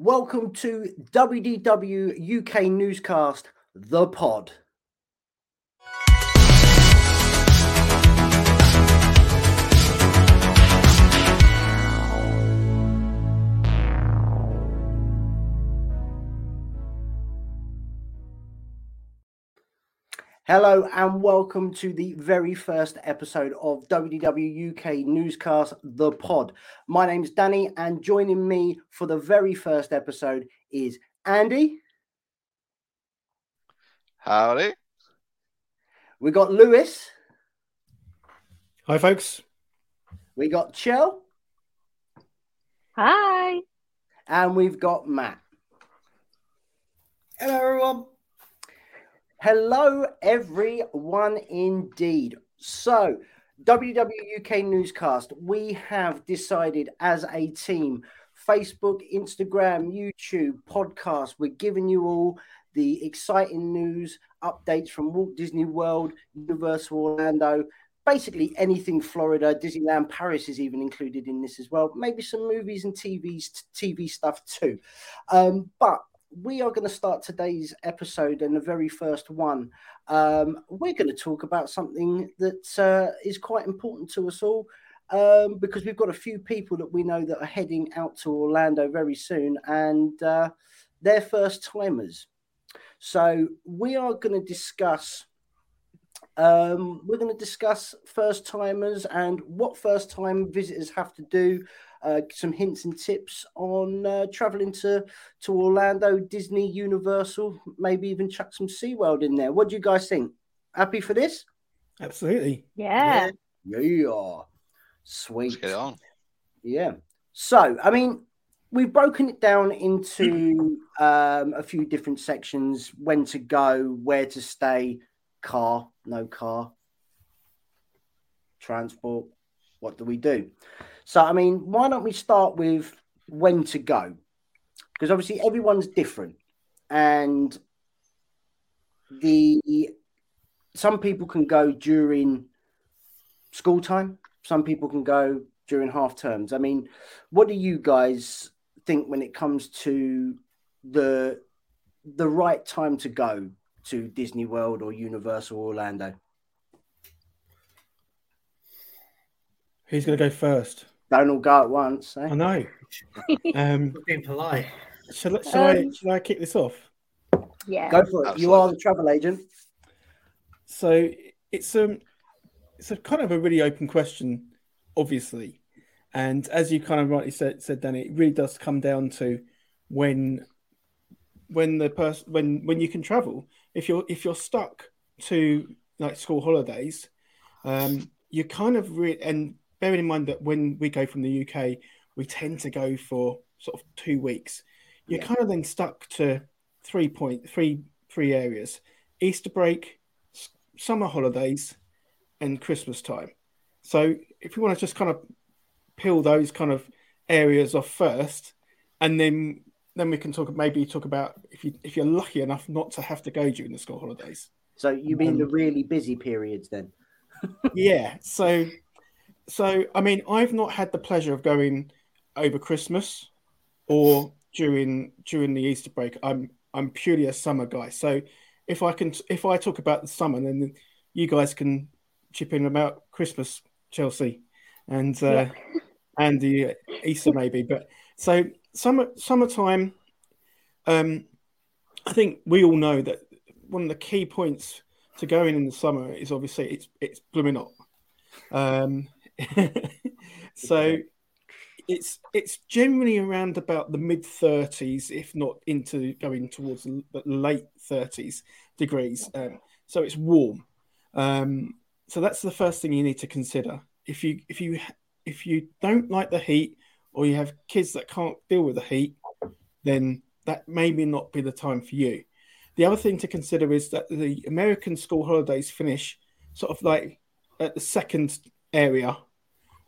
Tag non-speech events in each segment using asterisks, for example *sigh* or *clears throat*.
Welcome to WDW UK Newscast, The Pod. Hello and welcome to the very first episode of WDW UK Newscast The Pod. My name's Danny, and joining me for the very first episode is Andy. Howdy. We got Lewis. Hi, folks. We got Chell. Hi. And we've got Matt. Hello, everyone. Hello, everyone, indeed. So, WW UK Newscast, we have decided as a team Facebook, Instagram, YouTube, podcast, we're giving you all the exciting news, updates from Walt Disney World, Universal Orlando, basically anything Florida, Disneyland, Paris is even included in this as well. Maybe some movies and TVs, TV stuff too. Um, but we are going to start today's episode and the very first one. Um, we're going to talk about something that uh, is quite important to us all um, because we've got a few people that we know that are heading out to Orlando very soon and uh, they're first timers. So we are going to discuss. Um, we're going to discuss first timers and what first time visitors have to do, uh, some hints and tips on uh, traveling to to Orlando, Disney, Universal, maybe even chuck some SeaWorld in there. What do you guys think? Happy for this? Absolutely. Yeah. Yeah. yeah. Sweet. Let's get on. Yeah. So, I mean, we've broken it down into um, a few different sections when to go, where to stay, car, no car, transport. What do we do? So, I mean, why don't we start with when to go? Because obviously everyone's different, and the some people can go during school time, some people can go during half terms. I mean, what do you guys think when it comes to the the right time to go to Disney World or Universal Orlando? Who's going to go first? Don't all go at once. Eh? I know. *laughs* Um, Being polite. shall, shall, I, Um, shall I kick this off? Yeah. Go for it. You are the travel agent. So it's um it's a kind of a really open question, obviously, and as you kind of rightly said, said Danny, it really does come down to when when the person when when you can travel. If you're if you're stuck to like school holidays, um, you kind of re- and bearing in mind that when we go from the UK, we tend to go for sort of two weeks. You're Yeah. kind of then stuck to three point three three areas: Easter break, summer holidays, and Christmas time. So if you want to just kind of peel those kind of areas off first, and then then we can talk maybe talk about if you if you're lucky enough not to have to go during the school holidays. So you mean Um, the really busy periods then? *laughs* yeah. So so I mean I've not had the pleasure of going over Christmas or during during the Easter break. I'm I'm purely a summer guy. So if I can if I talk about the summer, then you guys can chip in about Christmas, Chelsea, and uh, Yeah. *laughs* and the Easter maybe. But so summer summertime, um, I think we all know that one of the key points to going in the summer is obviously it's it's blooming up. Um, *laughs* so it's it's generally around about the mid 30s, if not into going towards the late 30s degrees. Um, so it's warm. Um, so that's the first thing you need to consider. If you if you if you don't like the heat or you have kids that can't deal with the heat, then that maybe not be the time for you. The other thing to consider is that the American school holidays finish sort of like at the second area,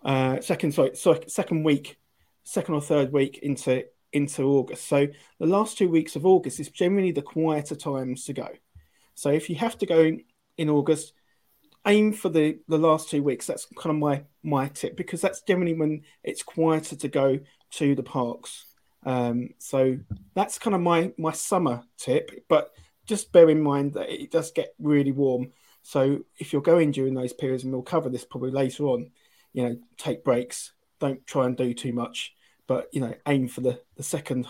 uh, second sorry, sorry, second week, second or third week into into August. So the last two weeks of August is generally the quieter times to go. So if you have to go in, in August, aim for the the last two weeks. That's kind of my my tip because that's generally when it's quieter to go to the parks Um, so that's kind of my my summer tip. But just bear in mind that it does get really warm. So if you're going during those periods, and we'll cover this probably later on, you know, take breaks. Don't try and do too much, but you know, aim for the the second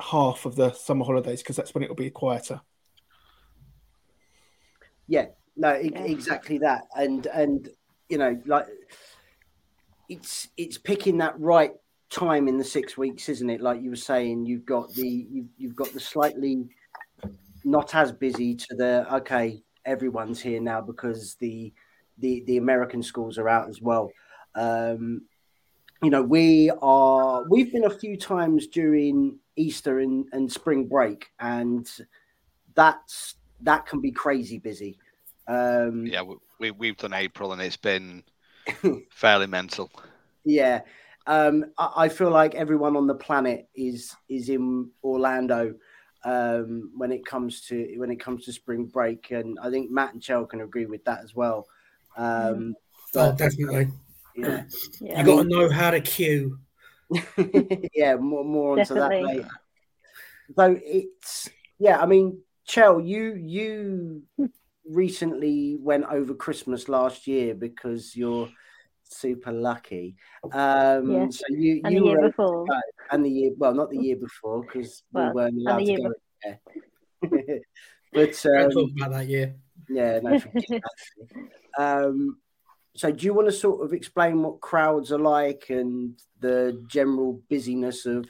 half of the summer holidays because that's when it will be quieter. Yeah, no, exactly that, and and you know, like it's it's picking that right time in the six weeks, isn't it? Like you were saying, you've got the you've, you've got the slightly not as busy to the okay, everyone's here now because the the the American schools are out as well. Um, you know, we are we've been a few times during Easter and, and spring break, and that's that can be crazy busy. Um, yeah, we, we have done April and it's been *laughs* fairly mental. Yeah, um, I, I, feel like everyone on the planet is is in Orlando um, when it comes to when it comes to spring break, and I think Matt and Chell can agree with that as well. Um, oh, definitely. Yeah, yeah. you got to know how to queue. *laughs* yeah, more more onto that later. So it's yeah, I mean, Chell, you you recently went over Christmas last year because you're super lucky. Um, yeah. So you, and you the year were, before, and the year well, not the year before because well, we weren't allowed to go there. *laughs* but um, talk about that year. Yeah, no. *laughs* um, so do you want to sort of explain what crowds are like and the general busyness of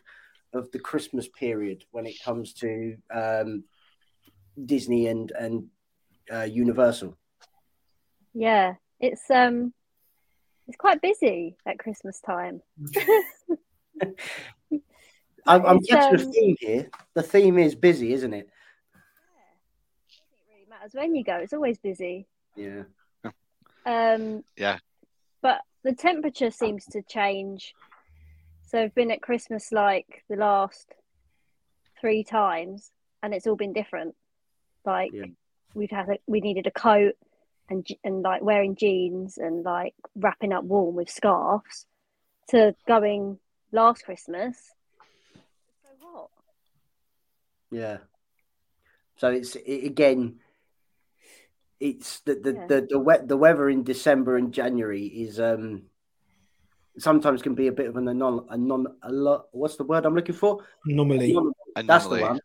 of the Christmas period when it comes to um, Disney and and uh, Universal? Yeah, it's um it's quite busy at Christmas time. *laughs* I'm, I'm getting um, a theme here. The theme is busy, isn't it? Yeah. Matters when you go. It's always busy. Yeah. Um. Yeah. But the temperature seems to change. So I've been at Christmas like the last three times, and it's all been different. Like yeah. we've had, a, we needed a coat, and and like wearing jeans and like wrapping up warm with scarves to going last Christmas. so hot. Yeah. So it's it, again. It's the the, yeah. the the wet the weather in December and January is um sometimes can be a bit of an anon a non a lot what's the word I'm looking for anomaly. anomaly. That's the one.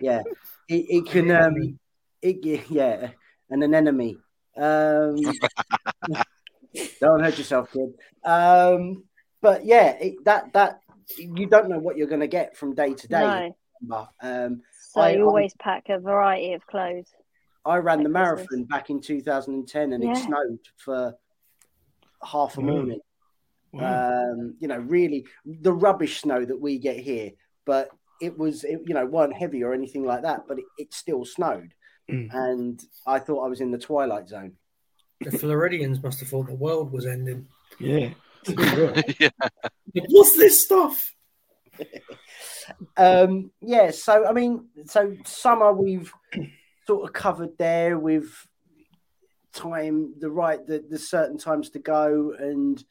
Yeah, it, it *laughs* can um it yeah and an enemy um, *laughs* don't hurt yourself, kid. Um, but yeah, it, that that you don't know what you're going to get from day to day. No. Um, so I, you always I, pack a variety of clothes. I ran the marathon back in 2010, and yeah. it snowed for half a morning. Um, you know, really the rubbish snow that we get here, but it was, it, you know, weren't heavy or anything like that, but it, it still snowed mm. and I thought I was in the twilight zone. The Floridians must have thought the world was ending. Yeah. *laughs* yeah. What's this stuff? *laughs* um, yeah, so I mean, so summer we've sort of covered there with time, the right, the, the certain times to go, and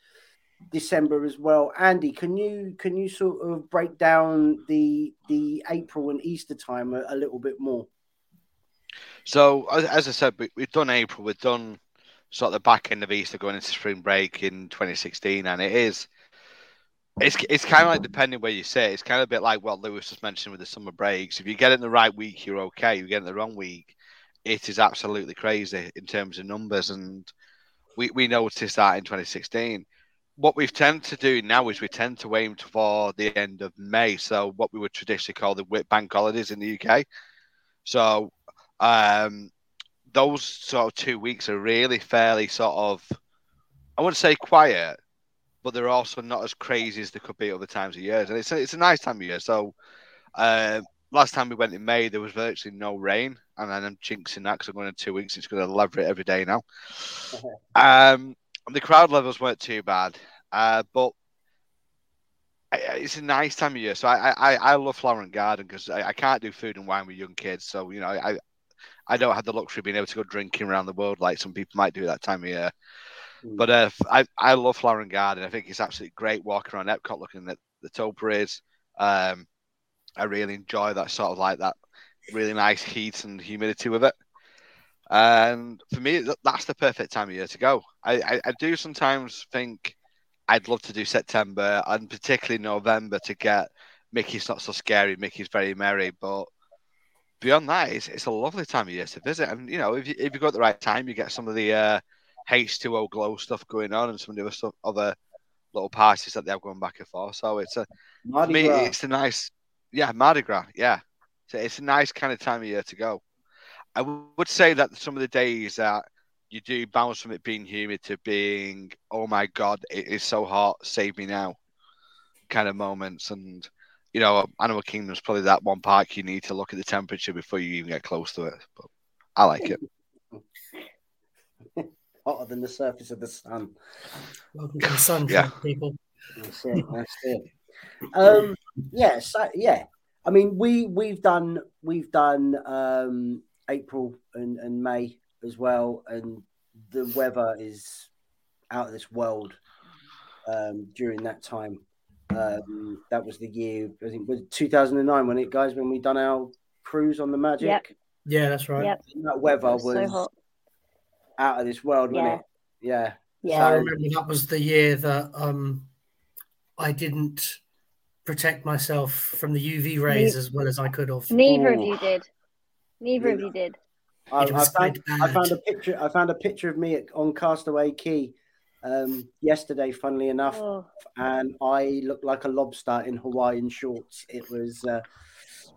December as well. Andy, can you can you sort of break down the the April and Easter time a, a little bit more? So as I said, we, have done April, we've done sort of the back end of Easter going into spring break in 2016, and it is. It's, it's kind of like depending where you sit. It's kind of a bit like what Lewis just mentioned with the summer breaks. If you get it in the right week, you're okay. You get it the wrong week, it is absolutely crazy in terms of numbers. And we, we noticed that in 2016. What we've tended to do now is we tend to aim for the end of May. So what we would traditionally call the bank holidays in the UK. So um, those sort of two weeks are really fairly sort of, I wouldn't say quiet, but they're also not as crazy as they could be other times of years. And it's a, it's a nice time of year. So uh, last time we went in May, there was virtually no rain. And then I'm jinxing that because I'm going in two weeks. It's going to lever it every day now. *laughs* um, the crowd levels weren't too bad. Uh, but it's a nice time of year. So I I, I love Flower and Garden because I, I, can't do food and wine with young kids. So you know I I don't have the luxury of being able to go drinking around the world like some people might do at that time of year. Mm. But uh, I, I love Flower and Garden. I think it's absolutely great walking around Epcot looking at the topiaries. Um, I really enjoy that sort of like that really nice heat and humidity with it. And for me, that's the perfect time of year to go. I, I, I do sometimes think I'd love to do September and particularly November to get Mickey's not so scary, Mickey's very merry. But beyond that, it's, it's a lovely time of year to visit. And you know, if you if you go at the right time, you get some of the uh, H2O glow stuff going on and some of the other stuff, other little parties that they have going back and forth. So it's a Mardi me, Gras. it's a nice, yeah, Mardi Gras, yeah. So it's a nice kind of time of year to go. I would say that some of the days that you do bounce from it being humid to being, oh my god, it is so hot, save me now, kind of moments. And you know, Animal Kingdom's probably that one park you need to look at the temperature before you even get close to it. But I like it. *laughs* Hotter than the surface of the sun. Welcome to the sun, yeah. people. That's it. That's it. Um, yeah. So yeah, I mean, we we've done we've done um, April and, and May as well, and the weather is out of this world um, during that time. Um, that was the year I think was 2009 when it guys when we done our cruise on the Magic. Yep. Yeah, that's right. Yep. That weather was, was so out of this world, yeah. wasn't it? Yeah. Yeah. So I remember that was the year that um, I didn't protect myself from the UV rays neither, as well as I could have. Neither Ooh. of you did. Neither of you did. I, I, found, I, found, a picture. I found a picture of me at, on Castaway Cay um, yesterday, funnily enough, oh. and I looked like a lobster in Hawaiian shorts. It was uh,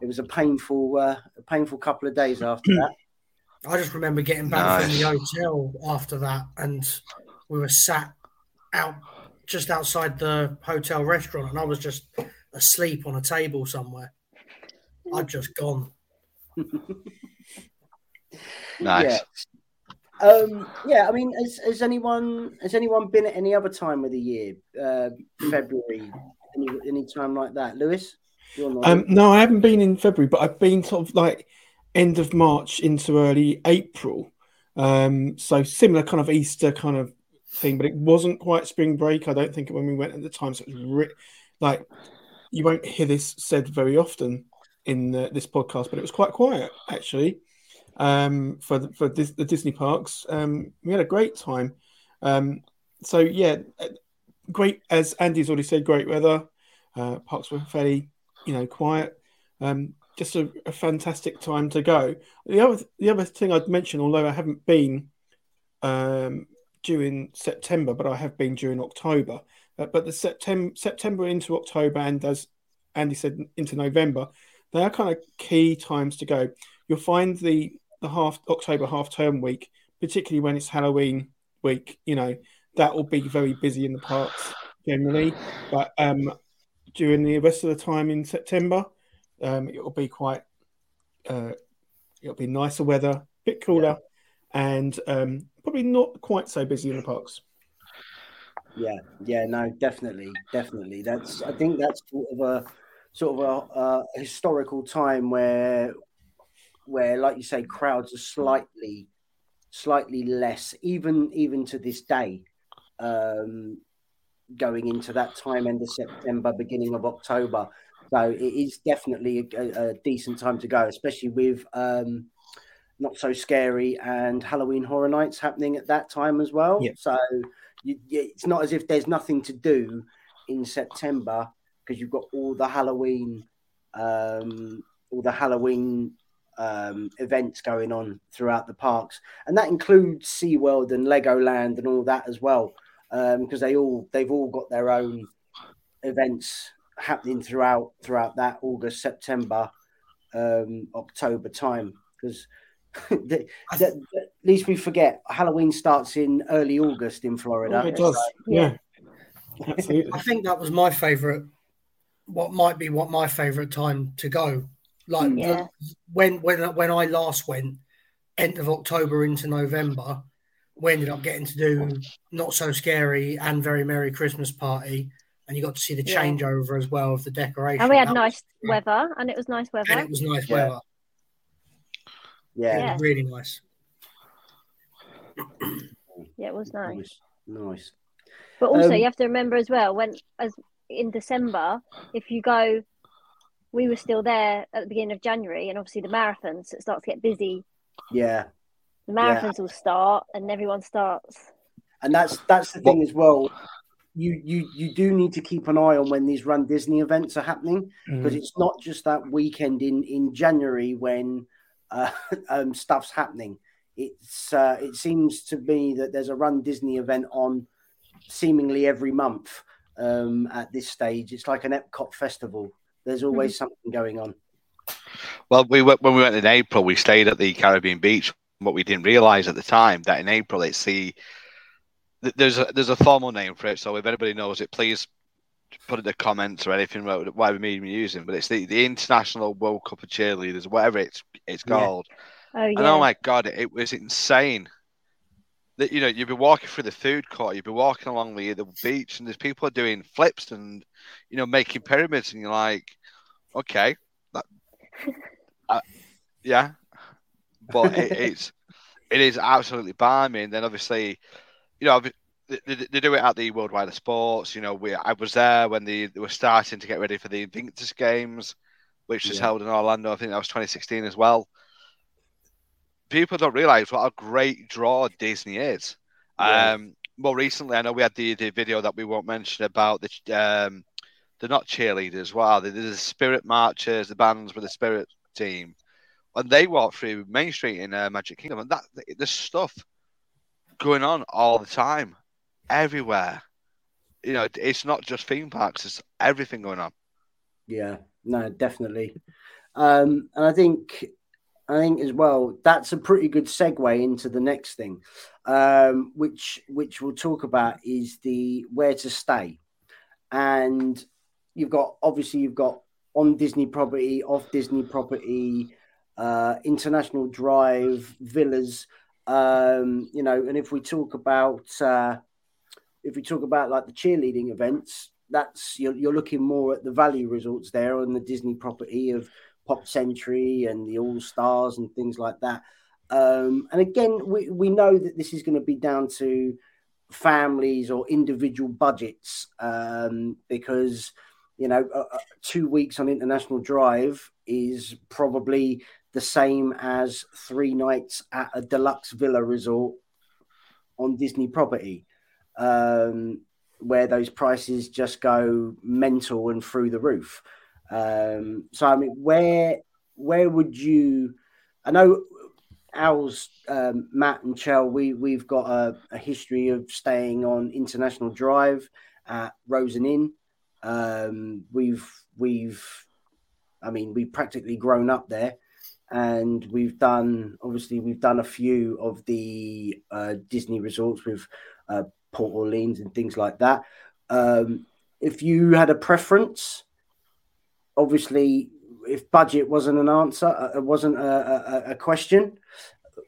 it was a painful, uh, a painful couple of days after *clears throat* that. I just remember getting back nice. from the hotel after that, and we were sat out just outside the hotel restaurant, and I was just asleep on a table somewhere. I'd just gone. *laughs* nice. Yeah. Um, yeah, I mean, has, has anyone has anyone been at any other time of the year, uh, February, any any time like that, Lewis? Um, no, I haven't been in February, but I've been sort of like end of March into early April. Um, so similar kind of Easter kind of thing, but it wasn't quite spring break. I don't think when we went at the time. So it was re- like you won't hear this said very often in the, this podcast, but it was quite quiet actually um, for the, for the Disney parks. Um, we had a great time. Um, so yeah, great as Andy's already said, great weather. Uh, parks were fairly, you know, quiet. Um, just a, a, fantastic time to go. The other the other thing I'd mention, although I haven't been um, during September, but I have been during October. Uh, but the September September into October and as Andy said into November, they are kind of key times to go. You'll find the the half October half term week, particularly when it's Halloween week. You know that will be very busy in the parks generally, but um, during the rest of the time in September, um, it will be quite. Uh, it'll be nicer weather, a bit cooler, yeah. and um, probably not quite so busy in the parks. Yeah, yeah, no, definitely, definitely. That's I think that's sort of a sort of a, a historical time where where, like you say, crowds are slightly slightly less, even even to this day. Um, going into that time, end of September, beginning of October. So it is definitely a, a decent time to go, especially with um, not so scary and Halloween Horror Nights happening at that time as well. Yeah. So you, it's not as if there's nothing to do in September because you've got all the Halloween, um, all the Halloween um, events going on throughout the parks, and that includes SeaWorld and Legoland and all that as well, because um, they all they've all got their own events happening throughout throughout that August, September, um, October time because *laughs* the, the, at least we forget Halloween starts in early August in Florida. Oh, it does, so, yeah. Absolutely. I think that was my favorite. What might be what my favorite time to go. Like yeah. when when when I last went, end of October into November, we ended up getting to do not so scary and very merry Christmas party, and you got to see the yeah. changeover as well of the decoration. And we had that nice was, weather, and it was nice weather. And it was nice yeah. weather. Yeah. yeah. really nice. yeah, it was nice. Nice. nice. But also, um, you have to remember as well when, as in December, if you go we were still there at the beginning of January, and obviously the marathons it starts to get busy. Yeah, the marathons yeah. will start, and everyone starts. And that's that's the thing as well. You you you do need to keep an eye on when these Run Disney events are happening because mm. it's not just that weekend in in January when uh, *laughs* um, stuff's happening. It's uh, it seems to me that there's a Run Disney event on seemingly every month um, at this stage. It's like an Epcot festival. There's always mm-hmm. something going on. Well, we went, when we went in April, we stayed at the Caribbean beach. What we didn't realize at the time that in April it's the there's a there's a formal name for it. So if anybody knows it, please put in the comments or anything whatever medium you're using. But it's the, the International World Cup of Cheerleaders, whatever it's it's called. Yeah. Oh, yeah. And oh my god, it, it was insane that you know you'd be walking through the food court, you'd be walking along the the beach, and there's people are doing flips and you know making pyramids, and you're like, okay, that, *laughs* uh, yeah, but it, it's it is absolutely balmy. And then obviously, you know, they, they, do it at the Worldwide of Sports. You know, we I was there when they, they were starting to get ready for the Invictus Games, which was yeah. held in Orlando. I think that was 2016 as well people don't realize what a great draw Disney is. Yeah. Um, more recently, I know we had the, the video that we won't mention about the um, they're not cheerleaders. Wow, they're the spirit marchers, the bands with the spirit team, and they walk through Main Street in uh, Magic Kingdom, and that there's stuff going on all the time, everywhere. You know, it's not just theme parks; it's everything going on. Yeah, no, definitely. Um, and I think I think as well that's a pretty good segue into the next thing, um, which which we'll talk about is the where to stay, and you've got obviously you've got on Disney property, off Disney property, uh, international drive villas, um, you know, and if we talk about uh, if we talk about like the cheerleading events, that's you're, you're looking more at the value results there on the Disney property of Pop Century and the All Stars and things like that. Um, and again, we, we know that this is going to be down to families or individual budgets um, because, you know, uh, uh, two weeks on International Drive is probably the same as three nights at a deluxe villa resort on Disney property, um, where those prices just go mental and through the roof. Um, so I mean, where where would you? I know Al's um, Matt and Chell. We we've got a, a, history of staying on International Drive at Rosen Inn. Um, we've we've, I mean, we've practically grown up there, and we've done obviously we've done a few of the uh, Disney resorts with uh, Port Orleans and things like that. Um, if you had a preference, obviously, if budget wasn't an answer, uh, it wasn't a, a, a, question,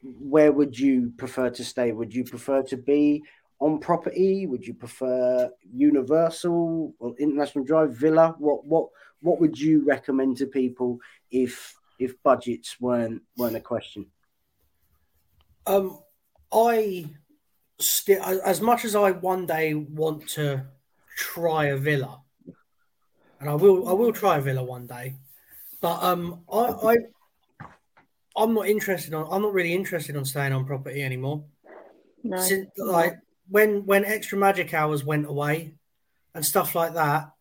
where would you prefer to stay? Would you prefer to be on property? Would you prefer Universal or International Drive Villa? What what what would you recommend to people if if budgets weren't weren't a question? Um, I still, as much as I one day want to try a villa, and I will I will try a Villa one day, but um I, I I'm not interested on I'm not really interested on staying on property anymore. No. Since, like when when extra magic hours went away and stuff like that,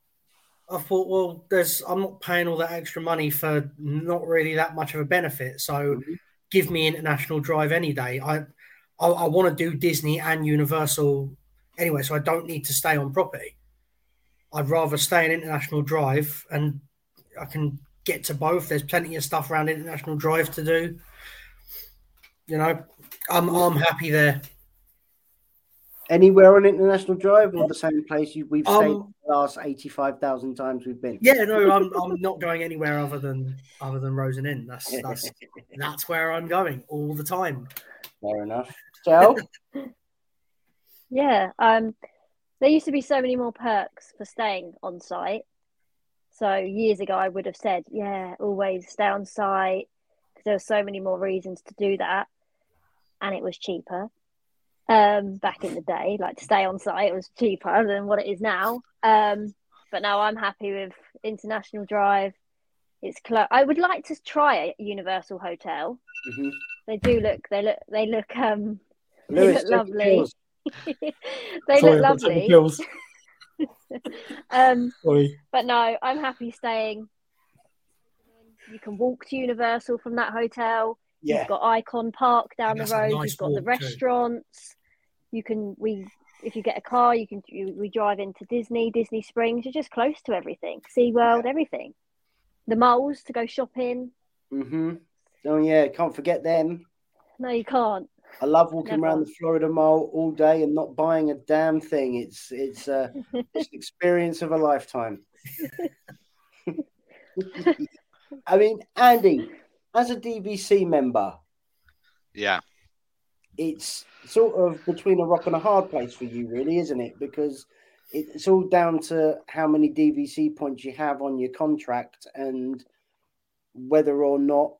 I thought, well, there's I'm not paying all that extra money for not really that much of a benefit. So mm-hmm. give me international drive any day. I I, I want to do Disney and Universal anyway, so I don't need to stay on property. I'd rather stay in International Drive and I can get to both. There's plenty of stuff around International Drive to do. You know, I'm I'm happy there. Anywhere on International Drive or the same place you, we've stayed um, the last eighty five thousand times we've been? Yeah, no, I'm I'm not going anywhere other than other than Rosen Inn. That's that's *laughs* that's where I'm going all the time. Fair enough. Joe? *laughs* yeah, um there used to be so many more perks for staying on site. So years ago, I would have said, yeah, always stay on site because there were so many more reasons to do that, and it was cheaper. Um, back in the day, like to stay on site, it was cheaper than what it is now. Um, but now I'm happy with International Drive. it's close. I would like to try a Universal Hotel. Mm-hmm. They do look. They look. They look. Um. Lewis, look take the lovely. *laughs* they Sorry, look I've got to take the lovely. *laughs* Um. Sorry. But no, I'm happy staying. You can walk to Universal from that hotel. Yeah. You've got Icon Park down the road. nice You've got the restaurants. too. Restaurants. You can we if you get a car, you can you, we drive into Disney, Disney Springs. You're just close to everything. Sea SeaWorld, everything. The malls to go shopping. Mm-hmm. Oh yeah, can't forget them. No, you can't. I love walking Never. around the Florida Mall all day and not buying a damn thing. It's it's uh, *laughs* it's an experience of a lifetime. *laughs* *laughs* I mean, Andy, as a DVC member, Yeah. It's sort of between a rock and a hard place for you, really, isn't it? Because it's all down to how many DVC points you have on your contract and whether or not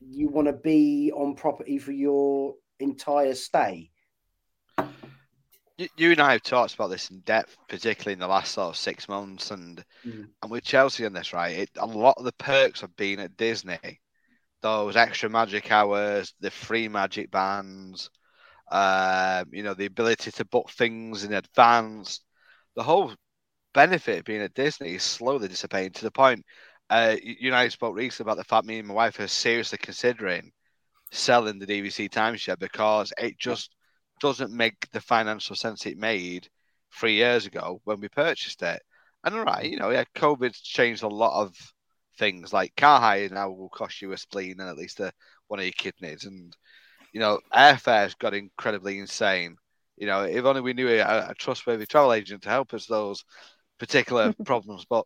you want to be on property for your entire stay. You, you and I have talked about this in depth, particularly in the last sort of six months, and Mm. and with Chelsea on this, right? It, a lot of the perks of being at Disney, those extra magic hours, the free magic bands, um, you know, the ability to book things in advance, the whole benefit of being at Disney is slowly dissipating to the point. Uh, you and I spoke recently about the fact me and my wife are seriously considering selling the DVC timeshare because it just doesn't make the financial sense it made three years ago when we purchased it. And all right, you know, yeah, COVID's changed a lot of things. Like car hire now will cost you a spleen and at least a, one of your kidneys, and you know, airfare's got incredibly insane. You know, if only we knew a, a trustworthy travel agent to help us those particular *laughs* problems. But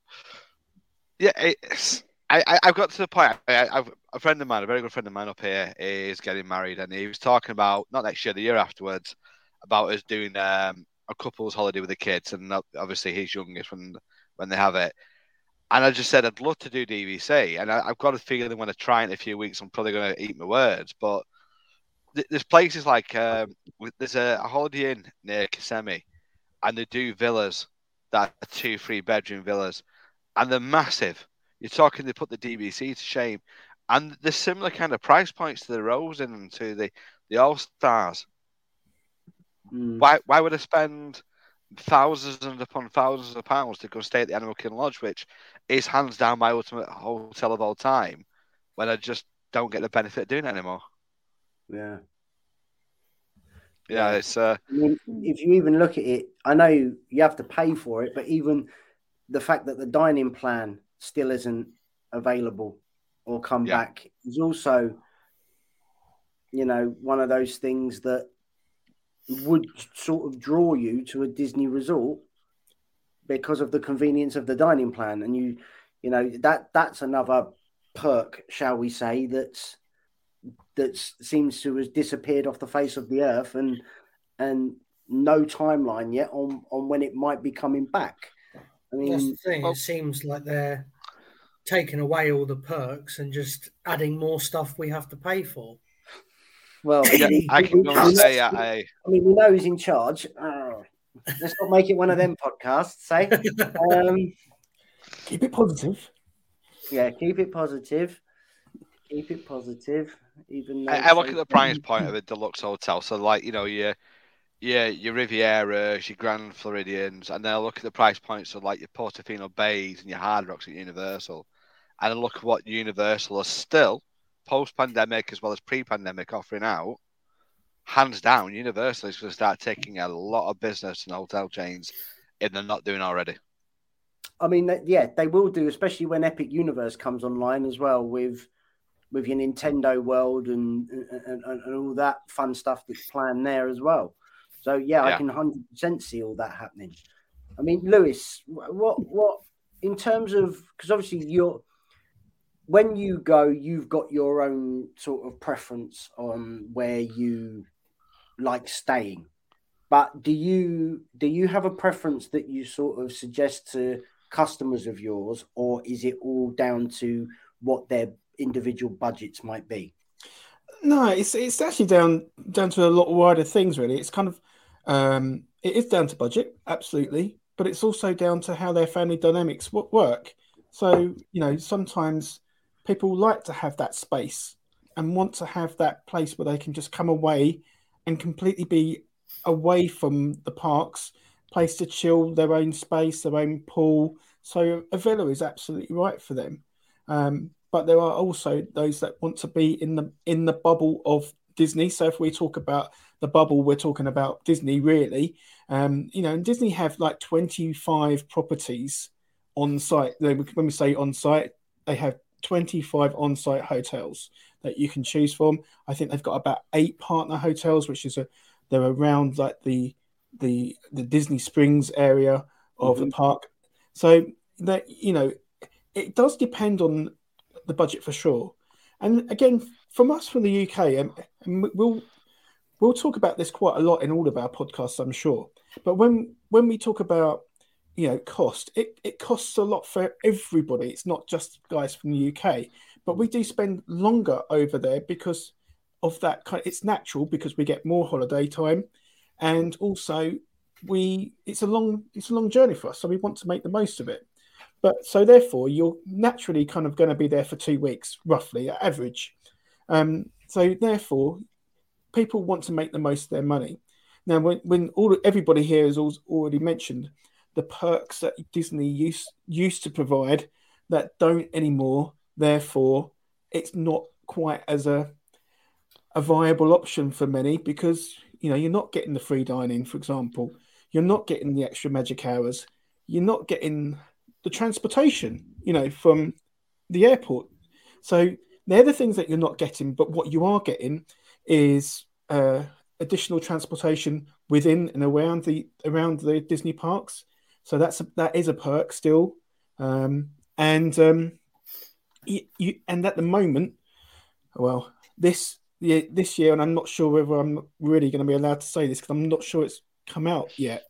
yeah, it's I, I I've got to the point. I, I've a friend of mine, a very good friend of mine up here, is getting married, and he was talking about not next year, the year afterwards, about us doing um, a couple's holiday with the kids, and obviously he's youngest when when they have it. And I just said I'd love to do DVC, and I, I've got a feeling when I try it in a few weeks, I'm probably going to eat my words. But th- there's places like um, there's a, a holiday inn near Kissimmee, and they do villas that are two, three bedroom villas, and they're massive. You're talking they put the DVC to shame, and there's similar kind of price points to the Rosen Inn and to the the All Stars. Mm. Why why would I spend thousands and upon thousands of pounds to go stay at the Animal Kingdom Lodge, which is hands down my ultimate hotel of all time, when I just don't get the benefit of doing it anymore? Yeah. Yeah, Yeah. it's uh, I mean, if you even look at it, I know you have to pay for it, but even the fact that the dining plan still isn't available or come Yeah. back is also, you know, one of those things that would sort of draw you to a Disney resort because of the convenience of the dining plan. And you, you know, that that's another perk, shall we say, that's that seems to have disappeared off the face of the earth and and no timeline yet on on when it might be coming back. I That's the mean, thing. well- it seems like they're taking away all the perks and just adding more stuff we have to pay for. Well, yeah, we- I can we- go and say at a I mean, we know he's in charge. Oh, let's not make it one of them podcasts, say. *laughs* Um, Keep it positive. yeah, keep it positive. Keep it positive. Even though I, I look at the price point of a deluxe hotel. So, like, you know, your your your Rivieras, your Grand Floridians, and then I look at the price points of like your Portofino Bays and your Hard Rocks at Universal, and I look at what Universal is still post pandemic as well as pre pandemic offering out. Hands down, Universal is going to start taking a lot of business in hotel chains if they're not doing already. I mean, yeah, they will do, especially when Epic Universe comes online as well with with your Nintendo World and and, and, and all that fun stuff that's planned there as well. So yeah, I can hundred percent see all that happening. I mean, Lewis, what what in terms of because obviously you're when you go, you've got your own sort of preference on where you like staying. But do you do you have a preference that you sort of suggest to customers of yours, or is it all down to what their individual budgets might be? No, it's it's actually down down to a lot wider things really. It's kind of um, it is down to budget, absolutely, but it's also down to how their family dynamics work. So you know, sometimes people like to have that space and want to have that place where they can just come away and completely be away from the parks, place to chill, their own space, their own pool. So a villa is absolutely right for them. Um, but there are also those that want to be in the in the bubble of Disney. So if we talk about the bubble, we're talking about Disney, really. Um, you know, and Disney have like 25 properties on site. When we say on site, they have 25 on site hotels that you can choose from. I think they've got about eight partner hotels, which is a they're around like the the the Disney Springs area of mm-hmm. the park. So that you know, it does depend on the budget for sure. And again, from us from the UK, and, and we'll we'll talk about this quite a lot in all of our podcasts, I'm sure. But when when we talk about you know cost, it, it costs a lot for everybody. It's not just guys from the UK, but we do spend longer over there because of that kind. Of, it's natural because we get more holiday time, and also we it's a long it's a long journey for us, so we want to make the most of it. But so therefore, you're naturally kind of going to be there for two weeks, roughly, average. Um, so therefore, people want to make the most of their money. Now, when, when all everybody here has already mentioned the perks that Disney used used to provide that don't anymore, therefore, it's not quite as a a viable option for many because you know you're not getting the free dining, for example, you're not getting the extra magic hours, you're not getting the transportation, you know, from the airport. So they're the things that you're not getting, but what you are getting is uh, additional transportation within and around the around the Disney parks. So that's that is a perk still, um, and um, you, you, and at the moment, well, this yeah, this year, and I'm not sure whether I'm really going to be allowed to say this because I'm not sure it's come out yet.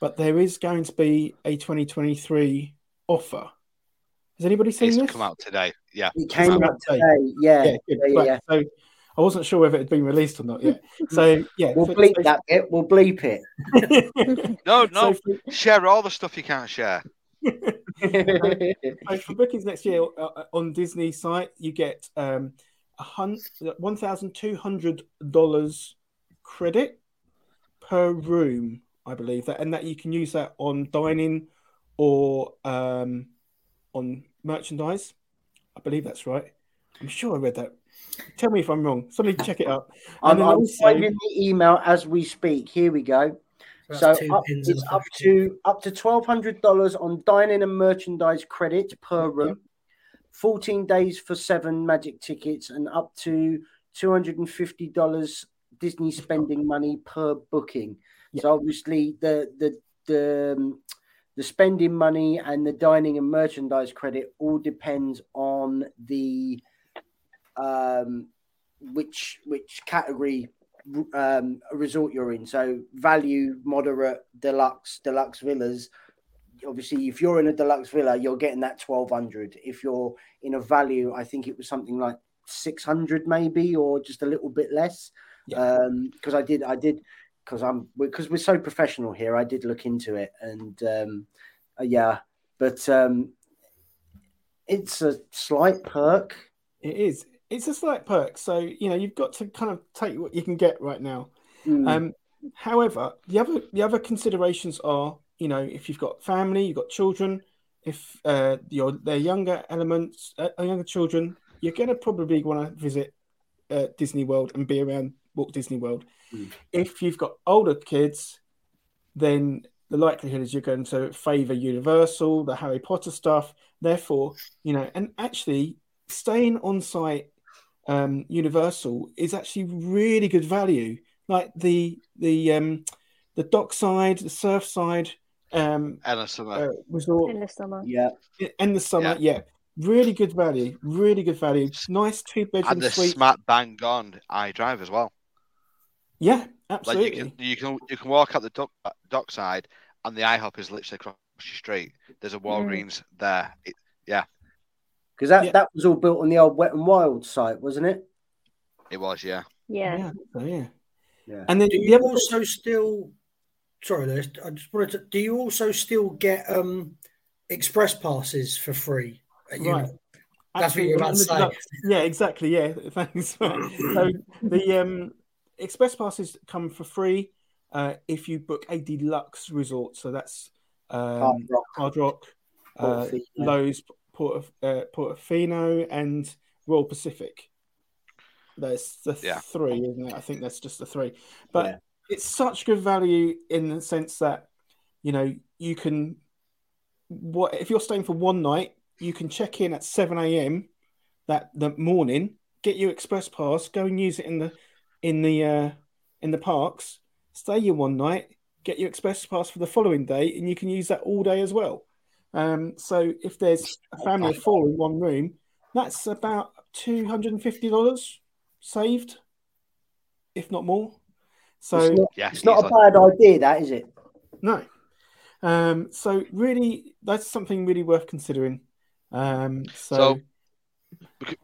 But there is going to be a 2023 offer. Has anybody seen it's this? come out today. Yeah, it came out today. Yeah, yeah, yeah, yeah, yeah. So I wasn't sure whether it had been released or not yet. So *laughs* yeah, we'll for, bleep so, that bit. We'll bleep it. no, *laughs* no, so for, share all the stuff you can't share. *laughs* so for bookings next year uh, uh, on Disney site, you get um, one thousand two hundred dollars credit per room, I believe that, and that you can use that on dining or um, on merchandise. I believe that's right. I'm sure I read that. Tell me if I'm wrong. Somebody check it up. *laughs* I'm, I'm also... finding the email as we speak. Here we go. So, so up, it's up to up to twelve hundred dollars on dining and merchandise credit per room. 14 days for seven magic tickets and up to $250 Disney spending money per booking. Yeah. So obviously the the the um, the spending money and the dining and merchandise credit all depends on the um, which which category um, resort you're in. So value, moderate, deluxe, deluxe villas. Obviously, if you're in a deluxe villa, you're getting that twelve hundred. If you're in a value, I think it was something like six hundred, maybe, or just a little bit less. Because yeah. um, I did, I did because I'm because we're so professional here. I did look into it, and um, uh, yeah, but um, it's a slight perk. It is. It's a slight perk. So you know you've got to kind of take what you can get right now. Mm. Um, however, the other the other considerations are you know if you've got family, you've got children. If uh, you're they're younger elements, uh, younger children, you're going to probably want to visit uh, Disney World and be around Walt Disney World. Mm. If you've got older kids, then the likelihood is you're going to favor Universal, the Harry Potter stuff. Therefore, you know, and actually staying on site um, Universal is actually really good value. Like the the um, the dockside, the surfside, um, and the summer uh, resort, in the summer, yeah, in the summer, yeah. yeah. Really good value, really good value. Nice two bedroom and the suite. smack bang on iDrive as well. Yeah, absolutely. Like you can you can you can walk out the dock dockside, and the IHOP is literally across the street. There's a Walgreens mm. there. It, yeah, because that yeah. that was all built on the old Wet and Wild site, wasn't it? It was, yeah. Yeah. Yeah. Oh, yeah. yeah. And then do you also still? Sorry, Lewis, I just wanted to. Do you also still get um express passes for free. At Right. Uni. That's what you're about to say. Yeah, exactly. Yeah, *laughs* thanks. so the um, express passes come for free uh, if you book a deluxe resort. So that's Hard um, Rock, Hard Rock, uh, Portofino. Loews, Port uh, Portofino, and Royal Pacific. There's the Yeah. three, isn't it? I think that's just the three. But Yeah. it's such good value in the sense that you know you can what if you're staying for one night, you can check in at seven a.m. that the morning, get your express pass, go and use it in the in the uh, in the parks, stay your one night, get your express pass for the following day, and you can use that all day as well. Um, so if there's a family of four in one room, that's about two hundred and fifty dollars saved, if not more. So it's not, Yeah, it's not a easily. bad idea, that is it? no. Um, so really, that's something really worth considering. Um, so, So-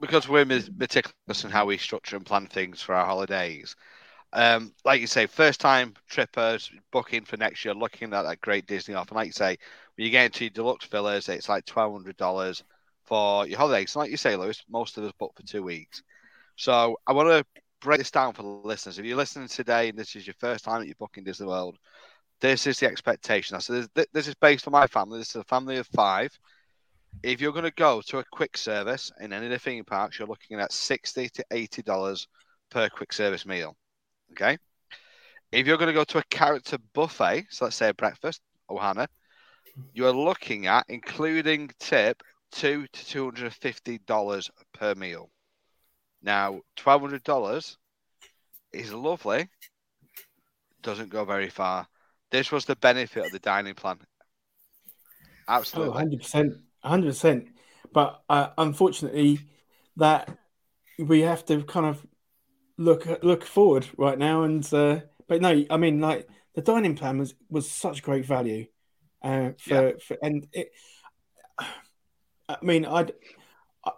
because we're meticulous in how we structure and plan things for our holidays. Um, like you say, first time trippers booking for next year, looking at that great Disney offer. And like you say, when you get into deluxe villas, it's like twelve hundred dollars for your holidays. Like you say, Lewis, most of us book for two weeks. So I want to break this down for the listeners. If you're listening today and this is your first time that you're booking Disney World, this is the expectation. So this, this is based on my family. This is a family of five. If you're going to go to a quick service in any of the theme parks, you're looking at sixty to eighty dollars per quick service meal. Okay. If you're going to go to a character buffet, so let's say a breakfast, Ohana, you are looking at, including tip, two to two hundred and fifty dollars per meal. Now, twelve hundred dollars is lovely. Doesn't go very far. This was the benefit of the dining plan. Oh, Absolutely. 100%. 100%. But uh, unfortunately, that we have to kind of look look forward right now. And uh, but no, I mean, like the dining plan was was such great value. Uh, for, for and it, I mean, I'd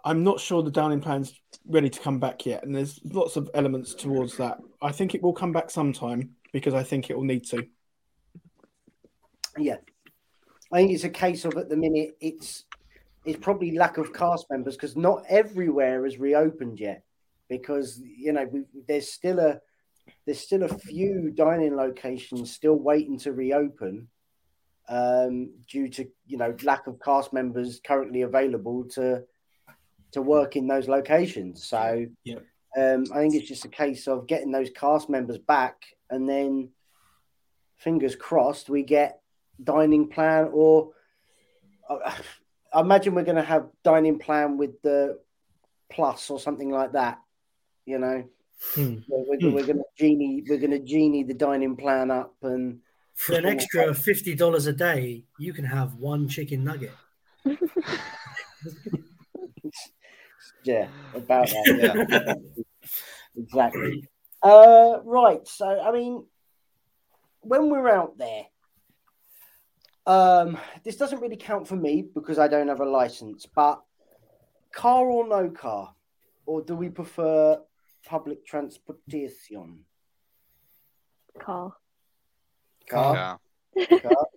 I'm not sure the dining plan's ready to come back yet, and there's lots of elements towards that. I think it will come back sometime because I think it will need to. Yeah. I think it's a case of at the minute it's it's probably lack of cast members because not everywhere has reopened yet. Because you know we, there's still a there's still a few dining locations still waiting to reopen um, due to you know lack of cast members currently available to to work in those locations. So Yeah. um, I think it's just a case of getting those cast members back and then fingers crossed we get dining plan or uh, I imagine we're going to have dining plan with the plus or something like that. You know, Hmm. we're, we're, Hmm. we're going to genie we're going to genie the dining plan up and For an extra fifty dollars a day, you can have one chicken nugget. *laughs* yeah, about that. Yeah, *laughs* exactly. Uh, right. So I mean, when we're out there. Um, this doesn't really count for me because I don't have a license, but car or no car, or do we prefer public transportation? Car. Car, Yeah. car,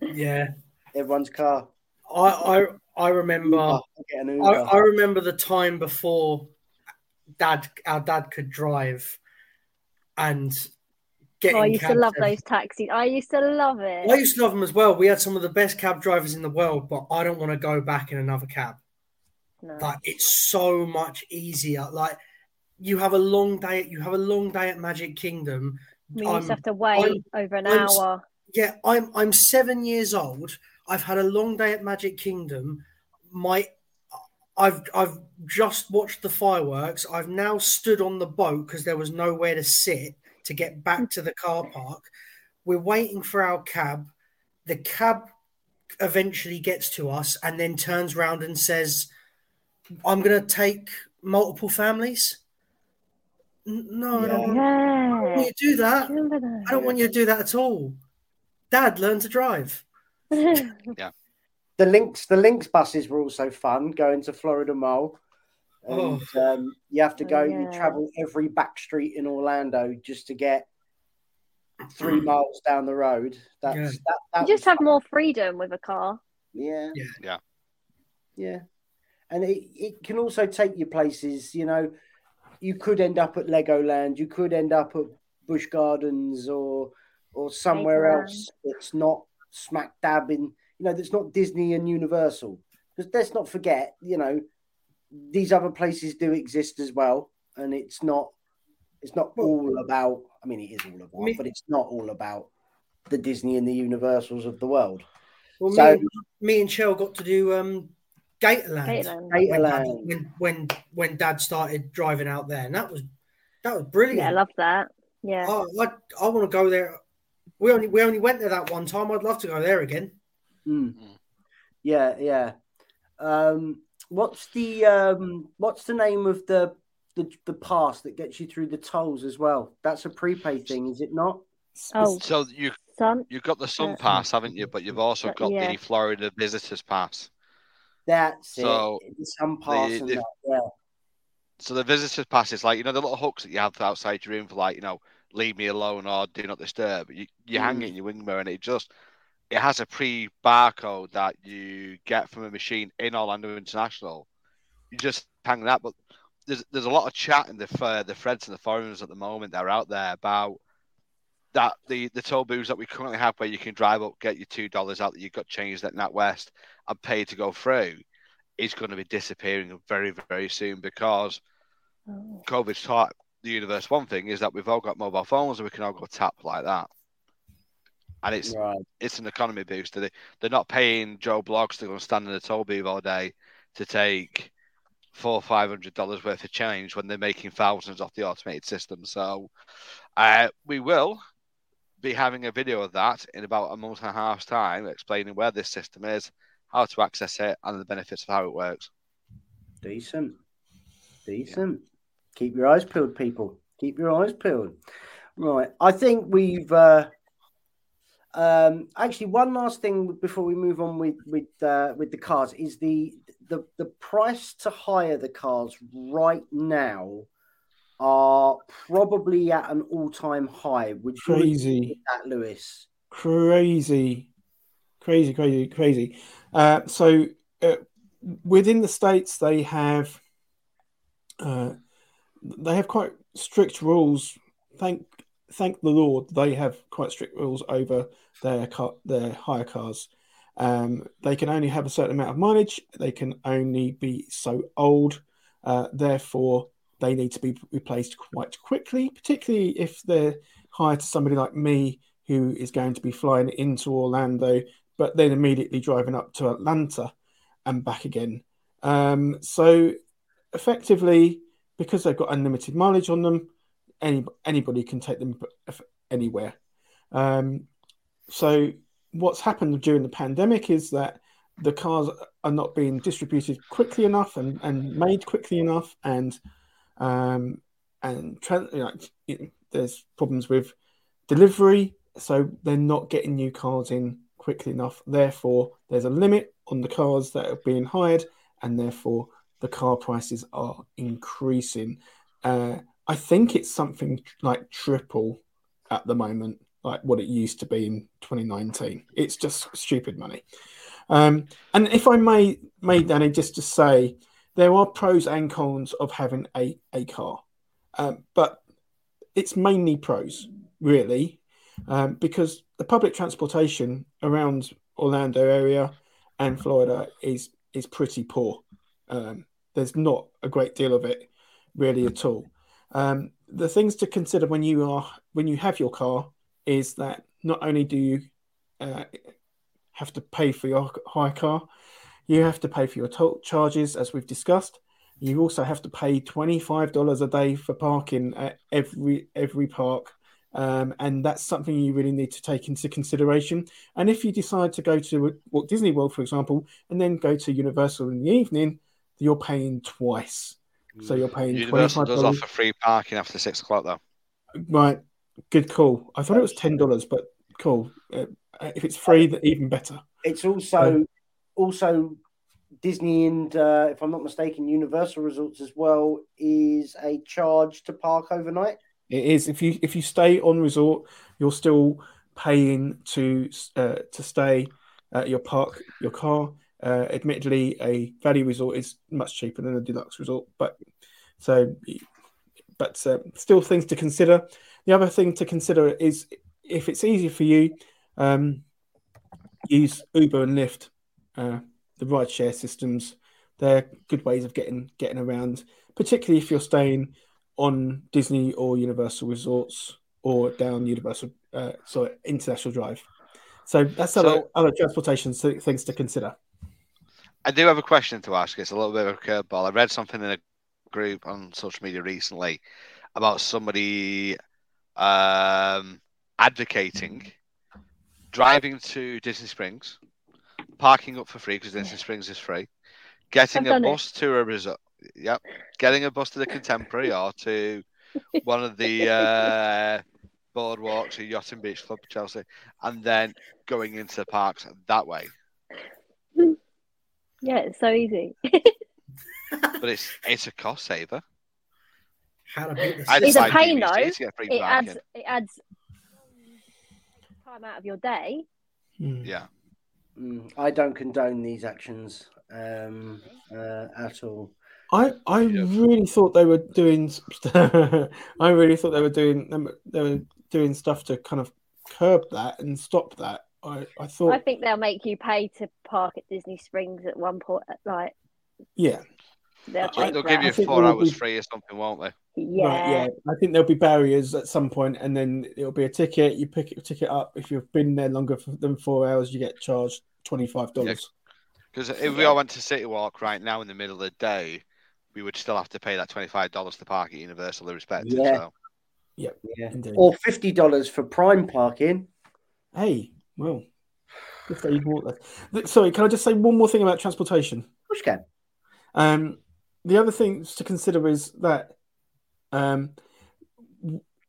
Yeah, everyone's car. I I, I remember. Uber, get I, I remember the time before dad our dad could drive and getting Oh, I used to love every- those taxis. I used to love it. I used to love them as well. We had some of the best cab drivers in the world, but I don't want to go back in another cab. No. Like it's so much easier. Like you have a long day. You have a long day at Magic Kingdom. We used I'm- to have to wait over an I'm hour. Yeah, I'm I'm seven years old. I've had a long day at Magic Kingdom. My I've I've just watched the fireworks. I've now stood on the boat because there was nowhere to sit to get back to the car park. We're waiting for our cab. The cab eventually gets to us and then turns around and says, "I'm going to take multiple families." N- No, I don't, want, I don't want you to do that. That? I don't want you to do that at all. Dad, learn to drive. *laughs* Yeah. The Lynx the Lynx buses were also fun going to Florida Mall. And um, you have to Oh, go, you travel every back street in Orlando just to get three miles down the road. That's Yeah. that, that you just have fun. more freedom with a car. Yeah. Yeah. Yeah. Yeah. And it, it can also take you places, you know, you could end up at Legoland, you could end up at Busch Gardens or or somewhere Legoland. else that's not smack dab in, you know, that's not Disney and Universal. Because let's not forget, you know, these other places do exist as well, and it's not it's not all about. I mean, it is all about, Me- but it's not all about the Disney and the Universals of the world. Well, So- me, and, me and Shell got to do um, Gatorland, Gatorland. When, Gatorland. when when when Dad started driving out there, and that was that was brilliant. Yeah, I love that. Yeah. Oh, I, I want to go there. We only we only went there that one time. I'd love to go there again. Mm. Mm. Yeah, yeah. Um, what's the um, what's the name of the, the the pass that gets you through the tolls as well? That's a prepaid thing, is it not? Oh, So you son. you've got the Sun Uh, Pass, haven't you? But you've also got Yeah. the Florida Visitors Pass. That's So, it. Some pass the- the- Yeah. So the visitors pass is like you know the little hooks that you have outside your room for like you know leave me alone or do not disturb. You you hang Mm. it in your wing mirror and it just it has a pre barcode that you get from a machine in Orlando International. You just hang that, but there's there's a lot of chat in the uh, the threads and the forums at the moment that are out there about that the the toll booths that we currently have where you can drive up, get your two dollars out that you got changed at NatWest and pay to go through is going to be disappearing very very soon because Oh. COVID's taught the universe one thing is that we've all got mobile phones and we can all go tap like that. And it's Right. it's an economy booster. They, they're not paying Joe Bloggs to go and stand in a toll booth all day to take four or five hundred dollars worth of change when they're making thousands off the automated system. So uh, we will be having a video of that in about a month and a half's time, explaining where this system is, how to access it, and the benefits of how it works. Decent. Decent. Keep your eyes peeled, people. Keep your eyes peeled. Right. I think we've uh um actually one last thing before we move on with with uh with the cars is the the the price to hire the cars right now are probably at an all-time high. Would Crazy. with that, Lewis? crazy, crazy, crazy, crazy. Uh, so uh, within the states, they have uh, they have quite strict rules. Thank thank the Lord, they have quite strict rules over their car, their hire cars. Um, they can only have a certain amount of mileage. They can only be so old. Uh, therefore, they need to be replaced quite quickly, particularly if they're hired to somebody like me who is going to be flying into Orlando, but then immediately driving up to Atlanta and back again. Um, so effectively, because they've got unlimited mileage on them, any anybody can take them anywhere. Um, so what's happened during the pandemic is that the cars are not being distributed quickly enough and, and made quickly enough, and um, and you know, there's problems with delivery, so they're not getting new cars in quickly enough. Therefore, there's a limit on the cars that are being hired, and therefore the car prices are increasing. Uh, I think it's something like triple at the moment, like what it used to be in 2019. It's just stupid money. Um, and if I may, may Danny, just to say, there are pros and cons of having a, a car, um, but it's mainly pros, really, um, because the public transportation around Orlando area and Florida is is pretty poor. Um, there's not a great deal of it, really, at all. Um, the things to consider when you are when you have your car is that not only do you uh, have to pay for your hire car, you have to pay for your toll charges, as we've discussed. You also have to pay twenty five dollars a day for parking at every every park, um, and that's something you really need to take into consideration. And if you decide to go to Walt Disney World, for example, and then go to Universal in the evening, you're paying twice. So you're paying twenty Universal five does offer free parking after six o'clock, though. Right, good call. I thought it was ten dollars, but cool. Uh, if it's free, then even better. It's also also Disney and uh, if I'm not mistaken, Universal Resorts as well is a charge to park overnight. It is if you if you stay on resort, you're still paying to uh, to stay. at your park your car. Uh, admittedly, a value resort is much cheaper than a deluxe resort, but so but uh, still things to consider. The other thing to consider is if it's easy for you, um, use Uber and Lyft, uh, the rideshare systems. They're good ways of getting getting around, particularly if you're staying on Disney or Universal resorts or down Universal, uh, sorry, International Drive. So that's so, other, other transportation things to consider. I do have a question to ask. It's a little bit of a curveball. I read something in a group on social media recently about somebody um, advocating driving to Disney Springs, parking up for free because Disney Springs is free, getting a bus it. to a resort. Yep, getting a bus to the Contemporary or to one of the uh, boardwalks or Yacht and Beach Club, Chelsea, and then going into the parks that way. Yeah, it's so easy. *laughs* but it's it's a cost saver. How to beat It's a pain though. It adds it adds time out of your day. Mm. Yeah. Mm, I don't condone these actions um, uh, at all. I I yeah. really thought they were doing. *laughs* I really thought they were doing they were doing stuff to kind of curb that and stop that. I, I thought. I think they'll make you pay to park at Disney Springs at one point. Like. Yeah. They'll, they'll give you four hours be... free or something, won't they? Yeah. Right, yeah. I think there'll be barriers at some point, and then it'll be a ticket. You pick your ticket up. If you've been there longer than four hours, you get charged twenty five dollars. Because yeah. if we all went to City Walk right now in the middle of the day, we would still have to pay that twenty five dollars to park at Universal, irrespective. Yeah. So. Yep. Yeah. Indeed. Or fifty dollars for Prime parking. Hey, well, if they want that. Sorry, can I just say one more thing about transportation? Of course, you can. Um, the other things to consider is that um,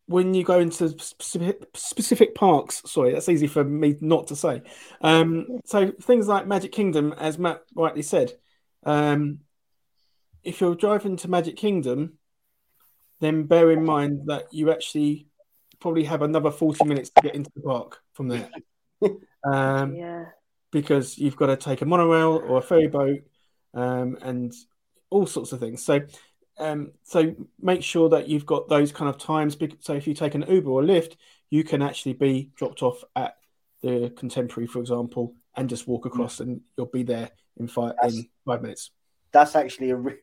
when you go into specific, specific parks, sorry, that's easy for me not to say. Um, so things like Magic Kingdom, as Matt rightly said, um, if you're driving to Magic Kingdom, then bear in mind that you actually probably have another 40 minutes to get into the park from there. *laughs* Um, yeah. Because you've got to take a monorail or a ferry boat um, and all sorts of things. So, um, so make sure that you've got those kind of times. So if you take an Uber or Lyft, you can actually be dropped off at the Contemporary, for example, and just walk across, and you'll be there in five in five minutes. That's actually a. Re-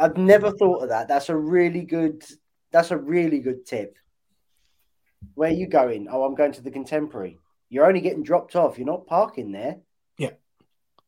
I've never thought of that. That's a really good. That's a really good tip. Where are you going? Oh, I'm going to the Contemporary. You're only getting dropped off. You're not parking there. Yeah.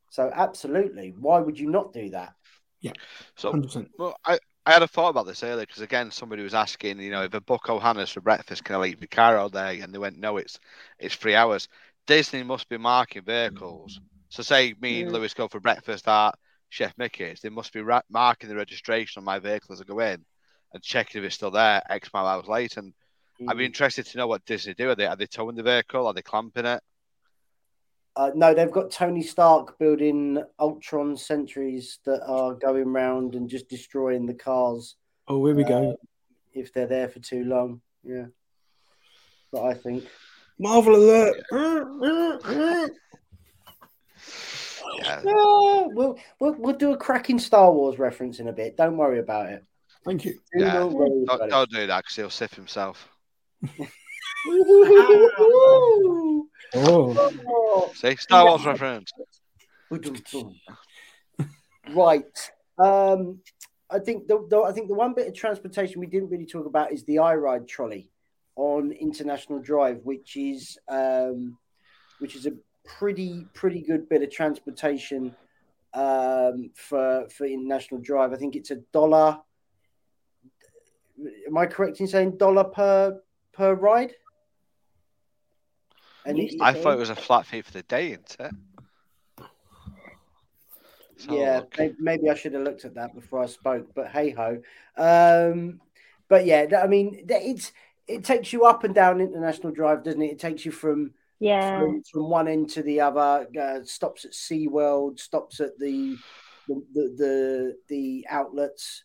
So absolutely, why would you not do that? Yeah. So 100%. well, I. I had a thought about this earlier because again, somebody was asking, you know, if a book Ohana's for breakfast, can I leave the car all day? And they went, no, it's it's three hours. Disney must be marking vehicles. So, say me and Lewis go for breakfast at Chef Mickey's, they must be ra- marking the registration on my vehicle as I go in and checking if it's still there X mile hours later. And mm. I'd be mm. interested to know what Disney do. Are they are they towing the vehicle? Are they clamping it? Uh, no, they've got Tony Stark building Ultron sentries that are going round and just destroying the cars. Oh, here we uh, go. If they're there for too long, yeah. But I think Marvel alert. yeah. *laughs* we'll, we'll we'll do a cracking Star Wars reference in a bit. Don't worry about it. Thank you. Yeah. Don't, don't, don't do that because he'll sip himself. Oh. *laughs* *laughs* See, Star Wars reference. right. Um, I think the, the, I think the one bit of transportation we didn't really talk about is the iRide trolley on International Drive, which is um, which is a pretty pretty good bit of transportation um, for for International Drive. I think it's a dollar. Am I correct in saying dollar per per ride? And I thought it was a flat fee for the day, isn't it? yeah, maybe, maybe, I should have looked at that before I spoke, but hey ho. Um, but yeah, I mean, it's it takes you up and down International Drive, doesn't it? It takes you from yeah from, from one end to the other. Uh, stops at SeaWorld, stops at the the the, the, the outlets.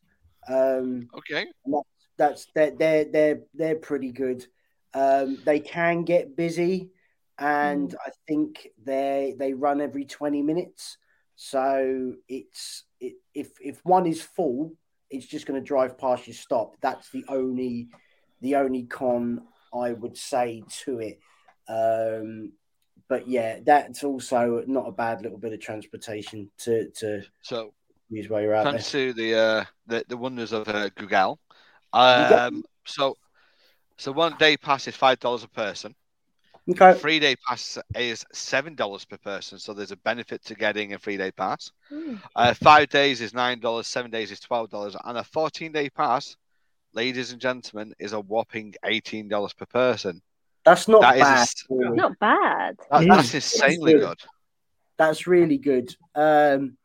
Um, okay, that's, that's they're they're they're they're pretty good. Um, they can get busy and Mm. I think they they run every twenty minutes. So it's it, if if one is full, it's just going to drive past your stop. That's the only the only con I would say to it. Um, but yeah, that's also not a bad little bit of transportation to to So use while you're out there. thanks to the uh, the, the wonders of uh, Google. Um, so so one day pass is five dollars a person. Okay. Three day pass is seven dollars per person. So there's a benefit to getting a three day pass. Mm. Uh, five days is nine dollars. Seven days is twelve dollars, and a fourteen day pass, ladies and gentlemen, is a whopping eighteen dollars per person. That's not That is a bad. s- really. Not bad. That. That's insanely good. good. That's really good. Um,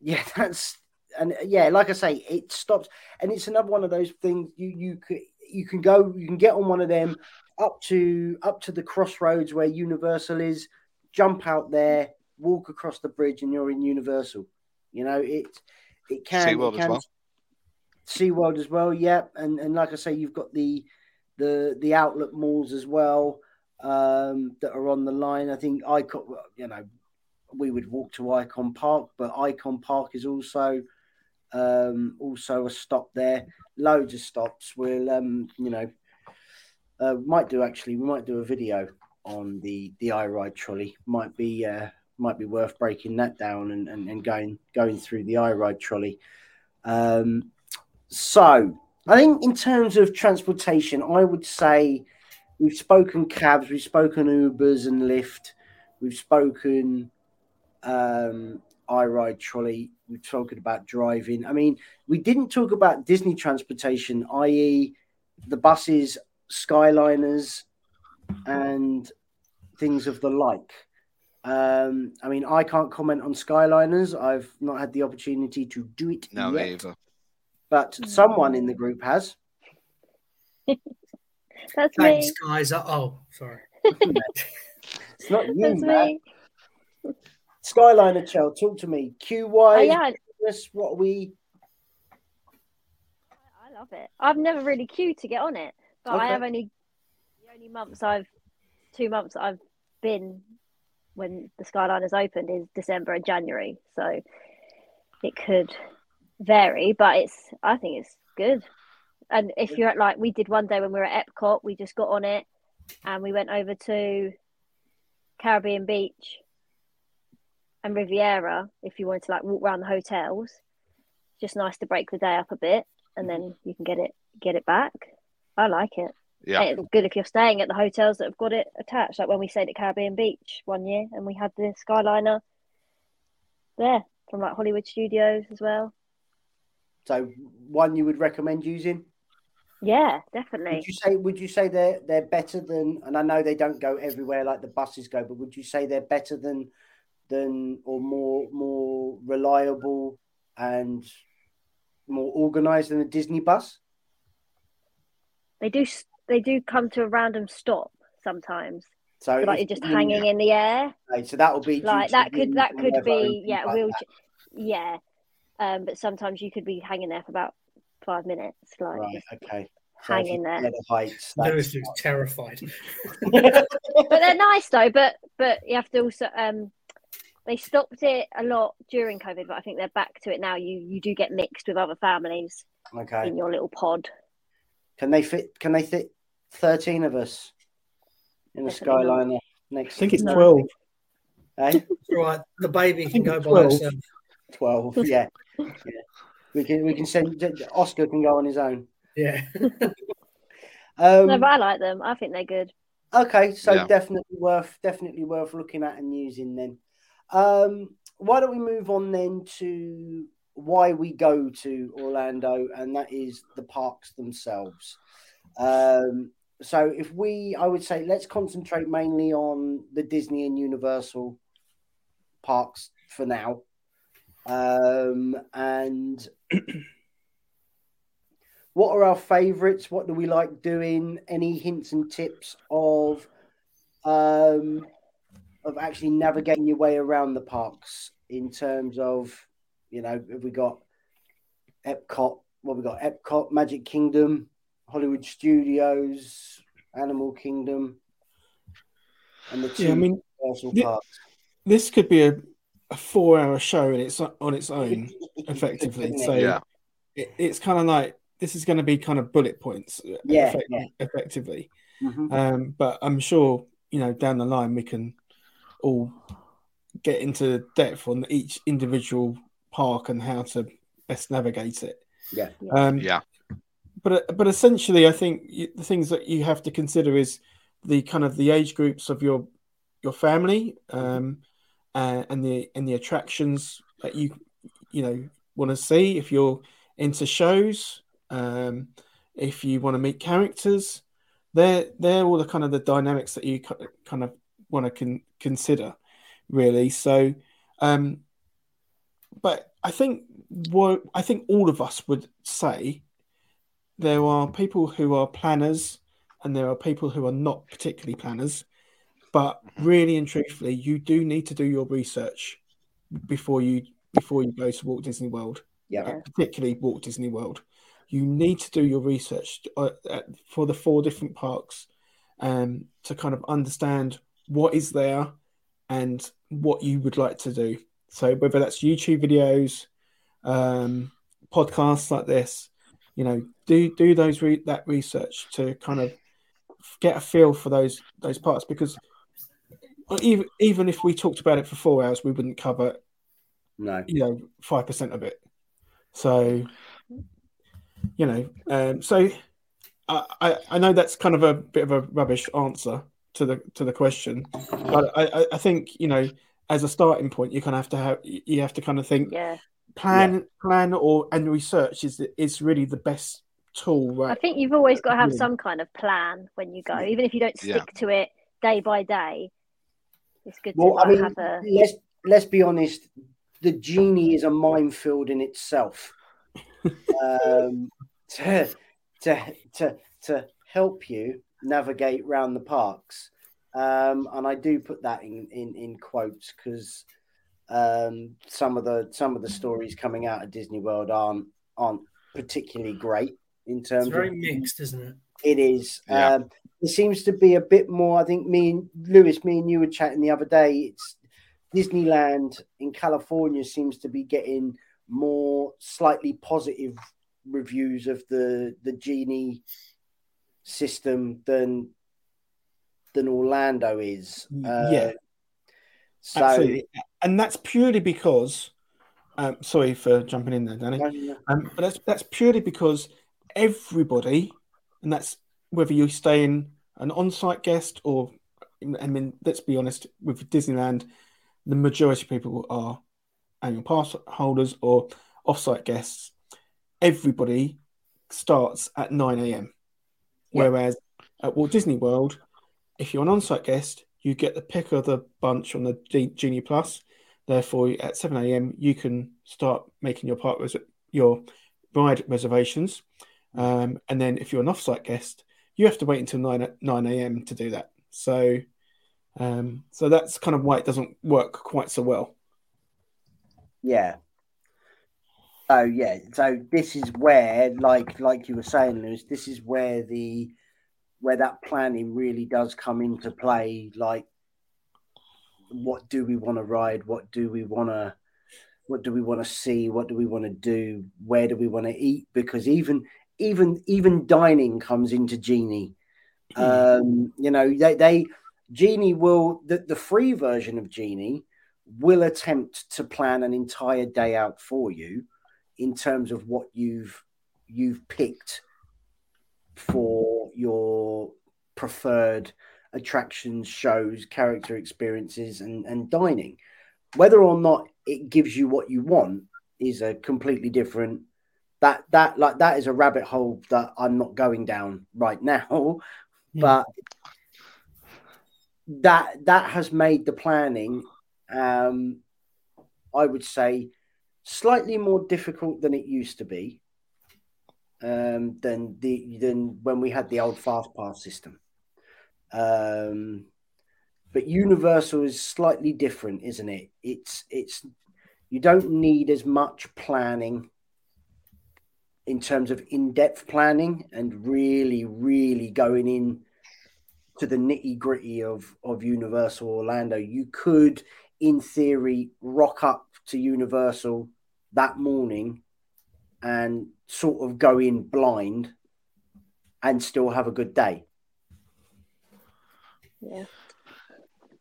yeah, *laughs* that's and yeah, like I say, it stops, and it's another one of those things you you could you can go you can get on one of them up to up to the crossroads where Universal is, jump out there, walk across the bridge, and you're in Universal. You know it it can SeaWorld it as can well. SeaWorld as well, yeah, and and like I say, you've got the the the outlet malls as well um, that are on the line. I think Icon, you know, we would walk to Icon Park, but Icon Park is also um, also a stop there. Loads of stops. We'll um, you know, uh, might do actually. We might do a video on the the iRide trolley. Might be uh, might be worth breaking that down and, and, and going going through the iRide trolley. Um, so I think in terms of transportation, I would say we've spoken cabs, we've spoken Ubers and Lyft, we've spoken um, iRide trolley, we've spoken about driving. I mean, we didn't talk about Disney transportation, i.e., the buses, Skyliners, and things of the like. Um, I mean, I can't comment on Skyliners. I've not had the opportunity to do it No, yet either. But mm. someone in the group has. *laughs* That's Thanks, me. guys. Uh, oh, sorry. It's not you, That's man. me. Skyliner Chell, talk to me. Q Oh, yeah, I, business, what are we? I love it. I've never really queued to get on it, but I have only the only months I've two months I've been when the Skyliners opened is December and January, so it could vary, but it's I think it's good. And if you're at like we did one day when we were at Epcot, we just got on it and we went over to Caribbean Beach and Riviera if you wanted to like walk around the hotels. Just nice to break the day up a bit and then mm-hmm. you can get it get it back. I like it. Yeah. And It's good if you're staying at the hotels that have got it attached. Like when we stayed at Caribbean Beach one year and we had the Skyliner there from like Hollywood Studios as well. So one you would recommend using? Yeah, definitely. Would you say would you say they're they're better than and I know they don't go everywhere like the buses go, but would you say they're better than than or more more reliable and more organized than a Disney bus? They do they do come to a random stop sometimes. So Like you're just hanging in the air. Okay, so that'll be Like that could that could be yeah, like wheel that. yeah. Um but sometimes you could be hanging there for about five minutes, like Right, just okay. hang if there. the heights. Lewis that's looks terrified. *laughs* but they're nice though. But but you have to also um, they stopped it a lot during COVID, but I think they're back to it now. You you do get mixed with other families okay. in your little pod. Can they fit? Can they fit thirteen of us in a Definitely not. Skyliner I next? think it's No. 12. eh? right, the baby can go it's by herself. Twelve. *laughs* Yeah. yeah. We can we can send Oscar can go on his own. Yeah. *laughs* Um, no, but I like them. I think they're good. Okay, so Yeah. definitely worth definitely worth looking at and using then. Um, why don't we move on then to why we go to Orlando, and that is the parks themselves. Um, so if we, I would say, let's concentrate mainly on the Disney and Universal parks for now, um, and. *clears throat* What are our favorites? What do we like doing? Any hints and tips of um, of actually navigating your way around the parks in terms of, you know, have we got Epcot? What we got? Epcot, Magic Kingdom, Hollywood Studios, Animal Kingdom. and the two Yeah, I mean, parks. this could be a, a four-hour show and its on its own, effectively. So Yeah. it, it's kind of like this is going to be kind of bullet points, uh, Yeah, effect- yeah. effectively. Mhm. Um, but I'm sure you know down the line we can all get into depth on each individual park and how to best navigate it. Yeah. Um, Yeah. But but essentially, I think you, the things that you have to consider is the kind of the age groups of your your family um, uh, and the and the attractions that you you know want to see. If you're into shows um, if you want to meet characters they're they're all the kind of the dynamics that you kind of want to con- consider really. So um but i think what i think all of us would say there are people who are planners and there are people who are not particularly planners but really and truthfully you do need to do your research before you before you go to walt disney world Yeah. uh, particularly Walt Disney World. You need to do your research uh, uh, for the four different parks um, to kind of understand what is there and what you would like to do. So whether that's YouTube videos, um, podcasts like this, you know, do do those re- that research to kind of get a feel for those those parts because even even if we talked about it for four hours, we wouldn't cover No. you know five percent of it. So you know, um, so I, I I know that's kind of a bit of a rubbish answer to the to the question, but I I- I think you know as a starting point you kind of have to have you have to kind of think Yeah. plan plan or and research is is really the best tool I think you've always got to have Yeah. some kind of plan when you go, even if you don't stick Yeah. to it day by day. It's good to Well, I mean, have a let's let's be honest. The genie is a minefield in itself. *laughs* um, to to to to help you navigate round the parks, um, and I do put that in in, in quotes because um, some of the some of the stories coming out of Disney World aren't aren't particularly great in terms It's very of mixed, isn't it? it is. Yeah. Um, there seems to be a bit more. I think me and Lewis, me and you were chatting the other day. It's Disneyland in California seems to be getting more slightly positive reviews of the the genie system than than Orlando is. Uh, Yeah. So absolutely and that's purely because um, sorry for jumping in there Danny Um, but that's that's purely because everybody, and that's whether you stay in an on-site guest or, I mean, let's be honest, with Disneyland, the majority of people are annual pass holders or off-site guests. Everybody starts at nine a.m. Yeah. Whereas at Walt Disney World, if you're an on-site guest, you get the pick of the bunch on the G- Genie Plus. Therefore, at seven a.m., you can start making your park res- your ride reservations. Um, and then if you're an off-site guest, you have to wait until nine nine a.m. to do that. So, um, so that's kind of why it doesn't work quite so well. Yeah. Oh yeah. So this is where, like, like you were saying, Lewis, this is where the where that planning really does come into play. Like, what do we want to ride? What do we want to? What do we want to see? What do we want to do? Where do we want to eat? Because even even even dining comes into Genie. Um, you know, they, they Genie will the, the free version of Genie will attempt to plan an entire day out for you in terms of what you've you've picked for your preferred attractions, shows, character experiences, and, and dining. Whether or not it gives you what you want is a completely different that that like that is a rabbit hole that I'm not going down right now. *laughs* Hmm. But that that has made the planning um I would say slightly more difficult than it used to be um, than the than when we had the old fast pass system. Um, but Universal is slightly different, isn't it? It's it's you don't need as much planning in terms of in-depth planning and really really going in to the nitty gritty of of Universal Orlando, you could, in theory, rock up to Universal that morning and sort of go in blind and still have a good day. Yeah.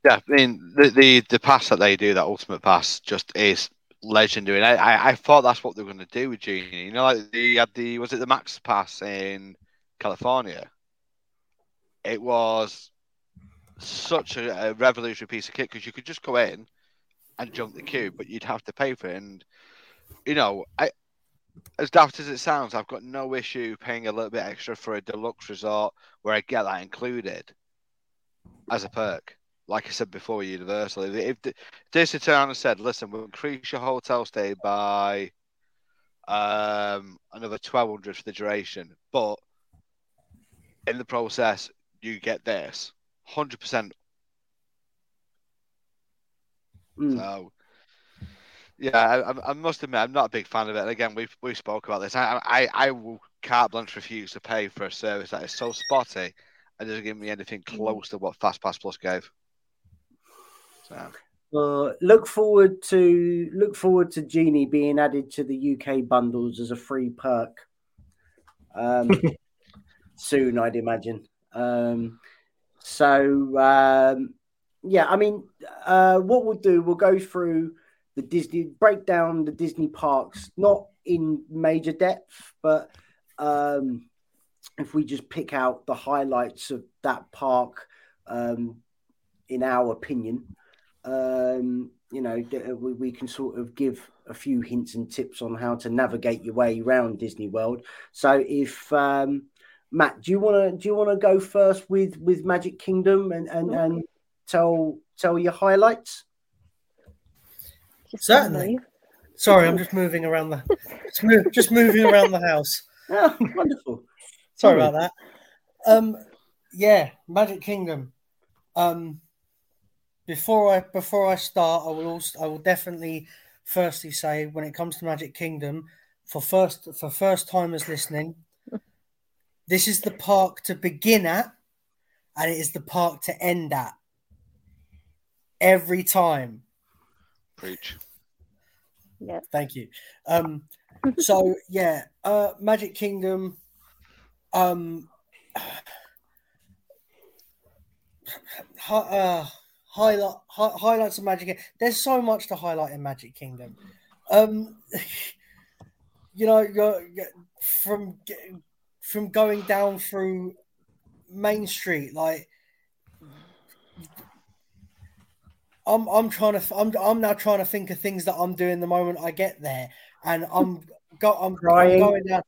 Yeah, I mean the, the the pass that they do, that ultimate pass, just is legendary. I, I, I thought that's what they were going to do with Genie. You know, like they had the was it the Max Pass in California? It was such a, a revolutionary piece of kit because you could just go in and jump the queue, but you'd have to pay for it. And you know, I as daft as it sounds, I've got no issue paying a little bit extra for a deluxe resort where I get that included as a perk. Like I said before, Universal. If, if, Disney turned and said, "Listen, we'll increase your hotel stay by um, another twelve hundred for the duration, but in the process, you get this hundred percent." Mm. So yeah, I, I, must admit, I'm not a big fan of it. And again, we've we spoke about this. I, I I will carte blanche refuse to pay for a service that is so spotty and doesn't give me anything close to what Fast Pass Plus gave. So. Uh, look forward to look forward to Genie being added to the UK bundles as a free perk um, *laughs* soon, I'd imagine. Um, so um, yeah, I mean, uh, what we'll do, we'll go through the Disney, break down the Disney parks, not in major depth, but um, if we just pick out the highlights of that park, um, in our opinion, um, you know, we, we can sort of give a few hints and tips on how to navigate your way around Disney World. So, if um, Matt, do you want to do you want to go first with with Magic Kingdom and and, and tell tell your highlights? Certainly. Sorry, I'm just moving around the just, move, just moving around the house. Oh, *laughs* wonderful. Sorry about that. Um, yeah, Magic Kingdom. Um, before I before I start, I will also I will definitely firstly say when it comes to Magic Kingdom, for first for first timers listening, *laughs* this is the park to begin at, and it is the park to end at. Every time. Preach. Yeah. Thank you. Um, so yeah, uh, Magic Kingdom. Um, *sighs* hi, uh, highlight hi, highlights of Magic. Kingdom. There's so much to highlight in Magic Kingdom. Um, *laughs* you know, you're, you're- from from going down through Main Street, like. I'm, I'm trying to I'm, I'm now trying to think of things that I'm doing the moment I get there, and I'm *laughs* go I'm, I'm going down.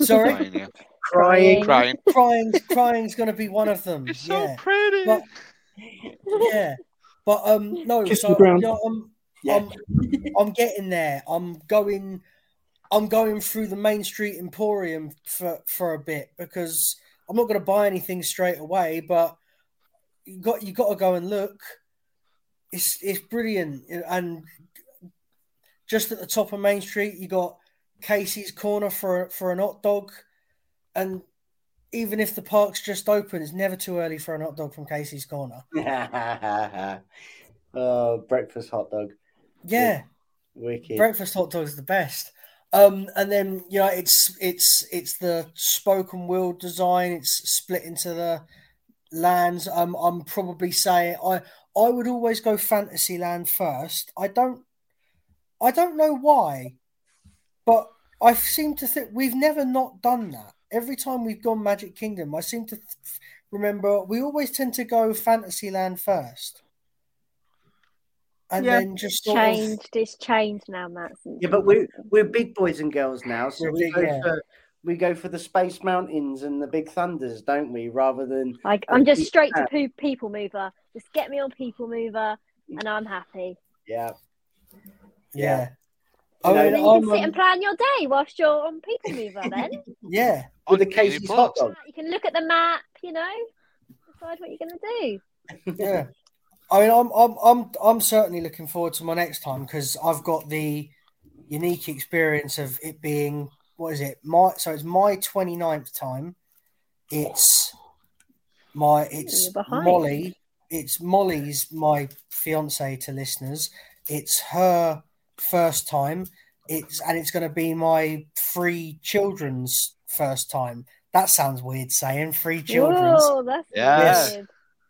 Sorry, Crying, yeah. Crying. Crying. crying crying's going to be one of them. It's so yeah, pretty. but yeah, but um no, Kiss so the ground. you know, I'm, Yeah. I'm I'm getting there. I'm going I'm going through the Main Street Emporium for for a bit because I'm not going to buy anything straight away, but you got you got to go and look. It's it's brilliant, and just at the top of Main Street, you got Casey's Corner for for an hot dog, and even if the park's just open, it's never too early for an hot dog from Casey's Corner. *laughs* oh, breakfast hot dog. Yeah. Wicked. breakfast hot dog is the best. Um, and then you know it's it's it's the spoken wheel design. It's split into the lands. Um, I'm probably saying I I would always go Fantasyland first. I don't I don't know why, but I seem to think we've never not done that. Every time we've gone Magic Kingdom, I seem to th- remember we always tend to go Fantasyland first, and Yeah. then just sort of- Changed. It's changed now, Matt. Yeah, but we're we're big boys and girls now, so We're we big, go yeah. for we go for the Space Mountains and the Big Thunders, don't we? Rather than Like I'm just straight to poo- People Mover. Just get me on People Mover, and I'm happy. yeah, yeah. You I know, mean, you oh can I'm, sit and plan your day whilst you're on People Mover. *laughs* Then yeah. with the On Disney Casey's hot dog. you can look at the map. You know, decide what you're gonna do. yeah. I mean, I'm, I'm, I'm, I'm certainly looking forward to my next time because I've got the unique experience of it being what is it? My so it's my 29th time. It's My it's Molly. It's Molly's my fiance to listeners. It's her first time. It's and it's going to be my three children's first time. That sounds weird saying three children's. Whoa, that's Yes. weird.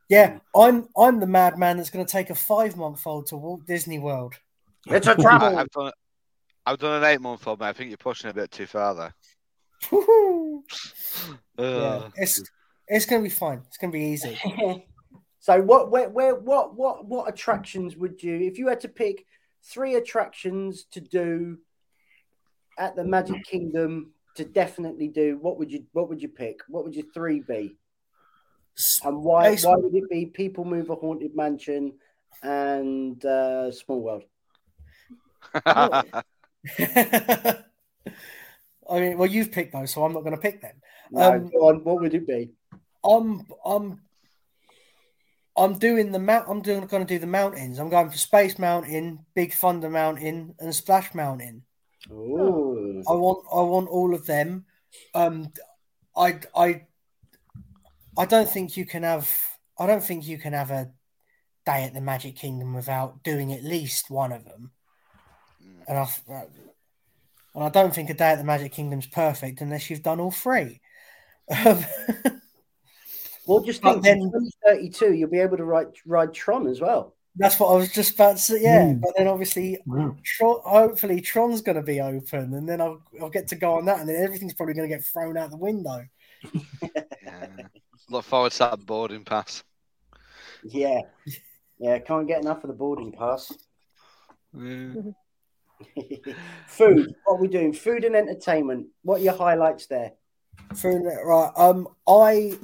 Yeah, I'm I'm the madman that's going to take a five month old to Walt Disney World. It's a travel. I've done. I've done an eight month old, but I think you're pushing a bit too far there. Yeah, it's it's going to be fine. It's going to be easy. *laughs* so what where, where what what what attractions would you if you had to pick three attractions to do at the Magic Kingdom to definitely do what would you what would you pick? What would your three be? And why why would it be PeopleMover Haunted Mansion and uh, Small World? *laughs* I mean, well, you've picked those, so I'm not going to pick them. No, Um, on, what would it be? I'm I'm I'm doing the mount. I'm doing going to do the mountains. I'm going for Space Mountain, Big Thunder Mountain, and Splash Mountain. Oh, I want I want all of them. Um, I I I don't think you can have I don't think you can have a day at the Magic Kingdom without doing at least one of them. And I and I don't think a day at the Magic Kingdom's perfect unless you've done all three. *laughs* Um, *laughs* well, just think then- then 32, you'll be able to ride ride Tron as well. that's what I was just about to say. Yeah, Mm. but then obviously Wow. Tron, hopefully Tron's going to be open, and then I'll I'll get to go on that, and then everything's probably going to get thrown out the window. Yeah. *laughs* Look forward to that boarding pass. Yeah, yeah, can't get enough of the boarding pass. *laughs* Food. What are we doing? Food and entertainment. What are your highlights there? Food. right? Um, I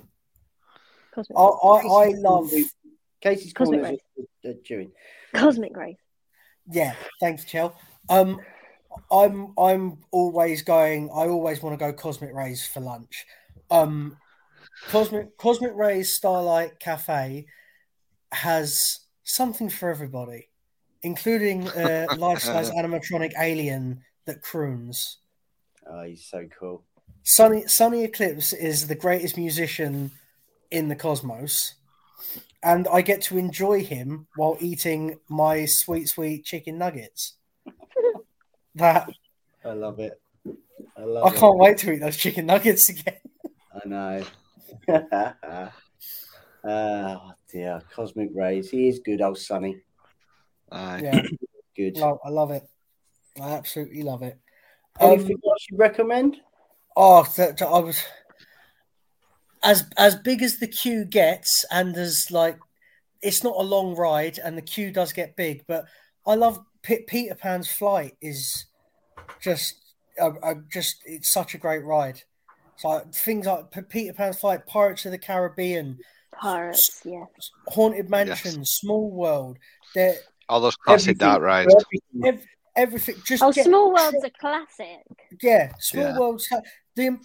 Cosmic, I I, I love Casey's Cosmic corner is uh, chewing. cosmic rays. yeah. Thanks, Chell. Um, I'm I'm always going. I always want to go Cosmic Rays for lunch. Um, Cosmic Cosmic Rays Starlight Cafe has something for everybody, including a *laughs* life-size animatronic alien that croons. Oh, he's so cool. Sonny Sonny Eclipse is the greatest musician in the cosmos, and I get to enjoy him while eating my sweet, sweet chicken nuggets. *laughs* that I love it. I love I can't wait to eat those chicken nuggets again. I know. oh *laughs* dear, Cosmic Rays. He is good, old Sonny. Aye. Yeah, *coughs* Good. no, I love it. I absolutely love it. Um, Anything else you recommend? Oh, that, I was as as big as the queue gets, and as like it's not a long ride, and the queue does get big. But I love P- Peter Pan's flight is just uh, uh, just it's such a great ride. So things like P- Peter Pan's flight, Pirates of the Caribbean, Pirates, yeah. Haunted Mansion, Small World, they're All those classic Everything. dark rides. Everything. ev- everything. Just Oh, get- Small *laughs* World's a classic. Yeah, Small Yeah. World's the imp-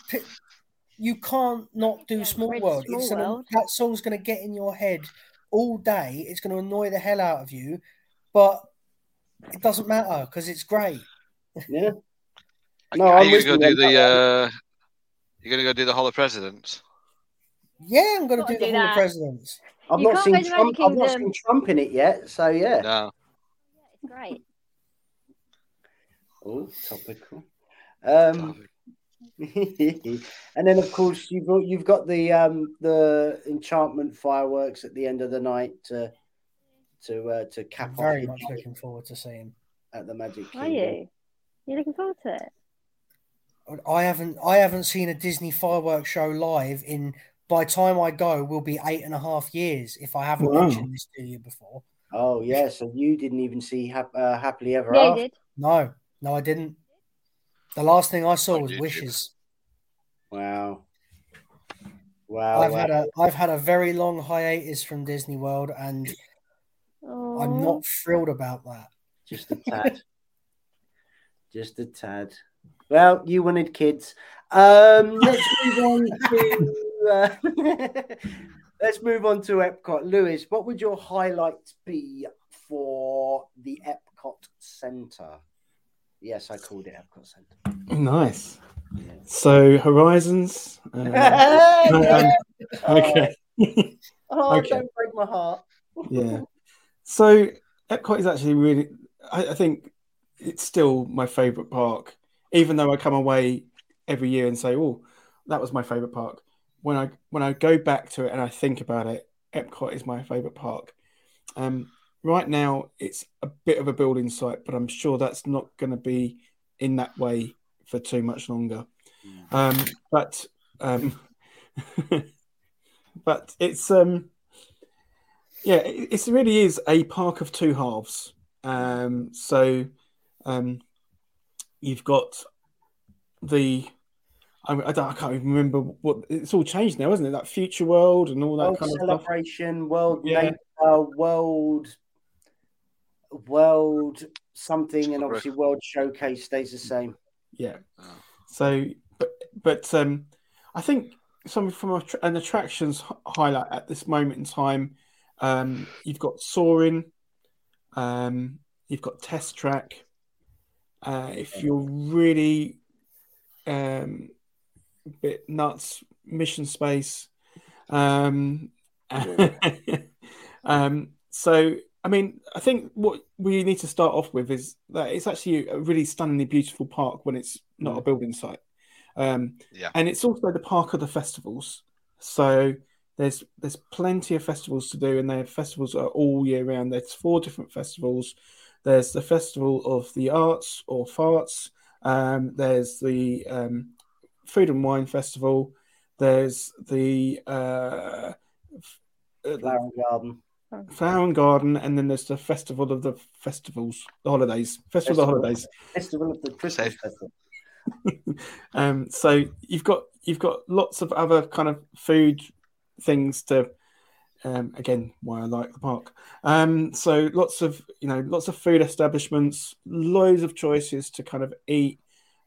you can't not do Yeah, Small Red World. Small it's gonna, World. that song's going to get in your head all day. It's going to annoy the hell out of you, but it doesn't matter because it's great. Yeah. No, you I'm gonna with go you do on the? Uh, you're gonna go do the Hall of Presidents? Yeah, I'm going to Gotta do the do Hall of. Presidents. I've not can't seen Trump. I've not seen Trump in it yet. So yeah. No. It's great. Oh, topical. Um, *laughs* and then of course you've got, you've got the um the enchantment fireworks at the end of the night to to uh, to cap I'm off very much looking forward to seeing. at the Magic Are you? You looking forward to it? I haven't I haven't seen a Disney fireworks show live in. By time I go, will be eight and a half years. If I haven't Wow. mentioned this to you before, Oh yeah, so you didn't even see hap- uh, happily ever Yeah, you after. did. no, no, I didn't. The last thing I saw On was YouTube. Wishes. Wow. Wow. I've wow. had a I've had a very long hiatus from Disney World, and Oh, I'm not thrilled about that. Just a tad. *laughs* Just a tad. Well, you wanted kids. Um, let's move on to uh, *laughs* let's move on to Epcot. Lewis, what would your highlights be for the Epcot Center? Yes, I called it Epcot Center. Nice. So Horizons. Uh, *laughs* *laughs* um, okay. *laughs* oh, Okay. don't break my heart. yeah. So Epcot is actually really. I, I think it's still my favourite park, even though I come away every year and say, "Oh, that was my favourite park." When I when I go back to it and I think about it, Epcot is my favourite park. Um, right now, it's a bit of a building site, but I'm sure that's not going to be in that way for too much longer. Um, but um, *laughs* but it's um, yeah, it, it really is a park of two halves. Um, so um, you've got the I, I, don't, I can't even remember what it's all changed now, isn't it? That future world and all that World kind of stuff. celebration, world Yeah. nature, world, world something, and obviously world showcase stays the same. Yeah. So, but but um, I think something from a, an attractions highlight at this moment in time, um, you've got soaring, um, you've got test track. Uh, if you're really um, a bit nuts, mission space. Um, *laughs* um, so, I mean, I think what we need to start off with is that it's actually a really stunningly beautiful park when it's not a building site. Um, Yeah. and it's also the park of the festivals. So there's there's plenty of festivals to do, and their festivals are all year round. There's four different festivals. There's the Festival of the Arts or Farts. Um, there's the um, Food and Wine Festival. There's the uh, Flower Garden. Flower and Garden, and then there's the Festival of the Festivals, the holidays, Festival, of the Holidays. Festival of the Christmas Festival. *laughs* Um, so you've got you've got lots of other kind of food things to. Um, again, why I like the park. Um, so lots of you know lots of food establishments, loads of choices to kind of eat.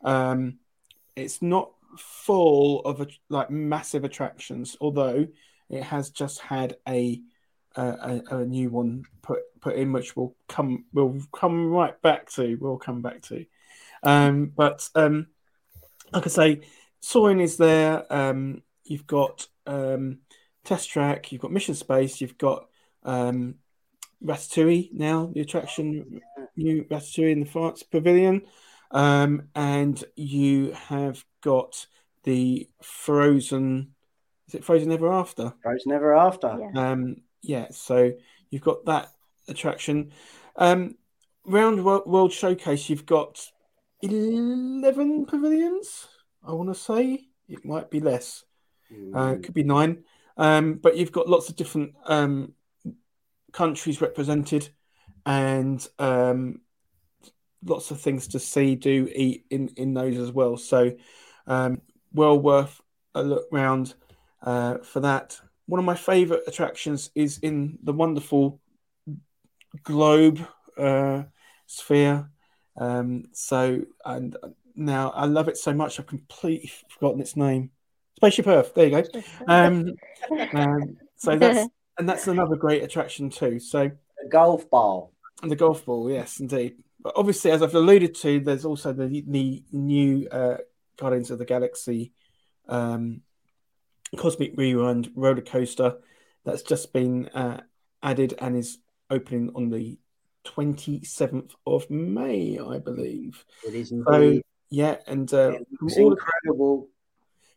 Um, it's not full of like massive attractions, although it has just had a a, a, a new one put put in, which we'll come we'll come right back to. We'll come back to. Um, but um, like I say, Soaring is there. Um, you've got um, Test Track, you've got Mission Space, you've got um, Ratatouille now, the attraction, new Ratatouille in the France Pavilion. Um, and you have got the Frozen, is it Frozen Ever After? Frozen Ever After. Yeah. Um, yeah, so you've got that attraction. Um, round World, World Showcase, you've got 11 pavilions, I want to say. It might be less, uh, it could be nine. Um, but you've got lots of different um, countries represented and um, lots of things to see, do, eat in, in those as well. So, um, well worth a look round uh, for that. One of my favourite attractions is in the wonderful globe uh, sphere. Um, so, and now I love it so much I've completely forgotten its name. Spaceship Earth. There you go. Um, *laughs* um, so that's *laughs* and that's another great attraction too. So The golf ball. and the golf ball, yes, indeed. But obviously, as I've alluded to, there's also the, the new uh, Guardians of the Galaxy um, Cosmic Rewind roller coaster that's just been uh, added and is opening on the 27th of May, I believe. It is So, indeed. yeah, and uh, from, It's all, incredible.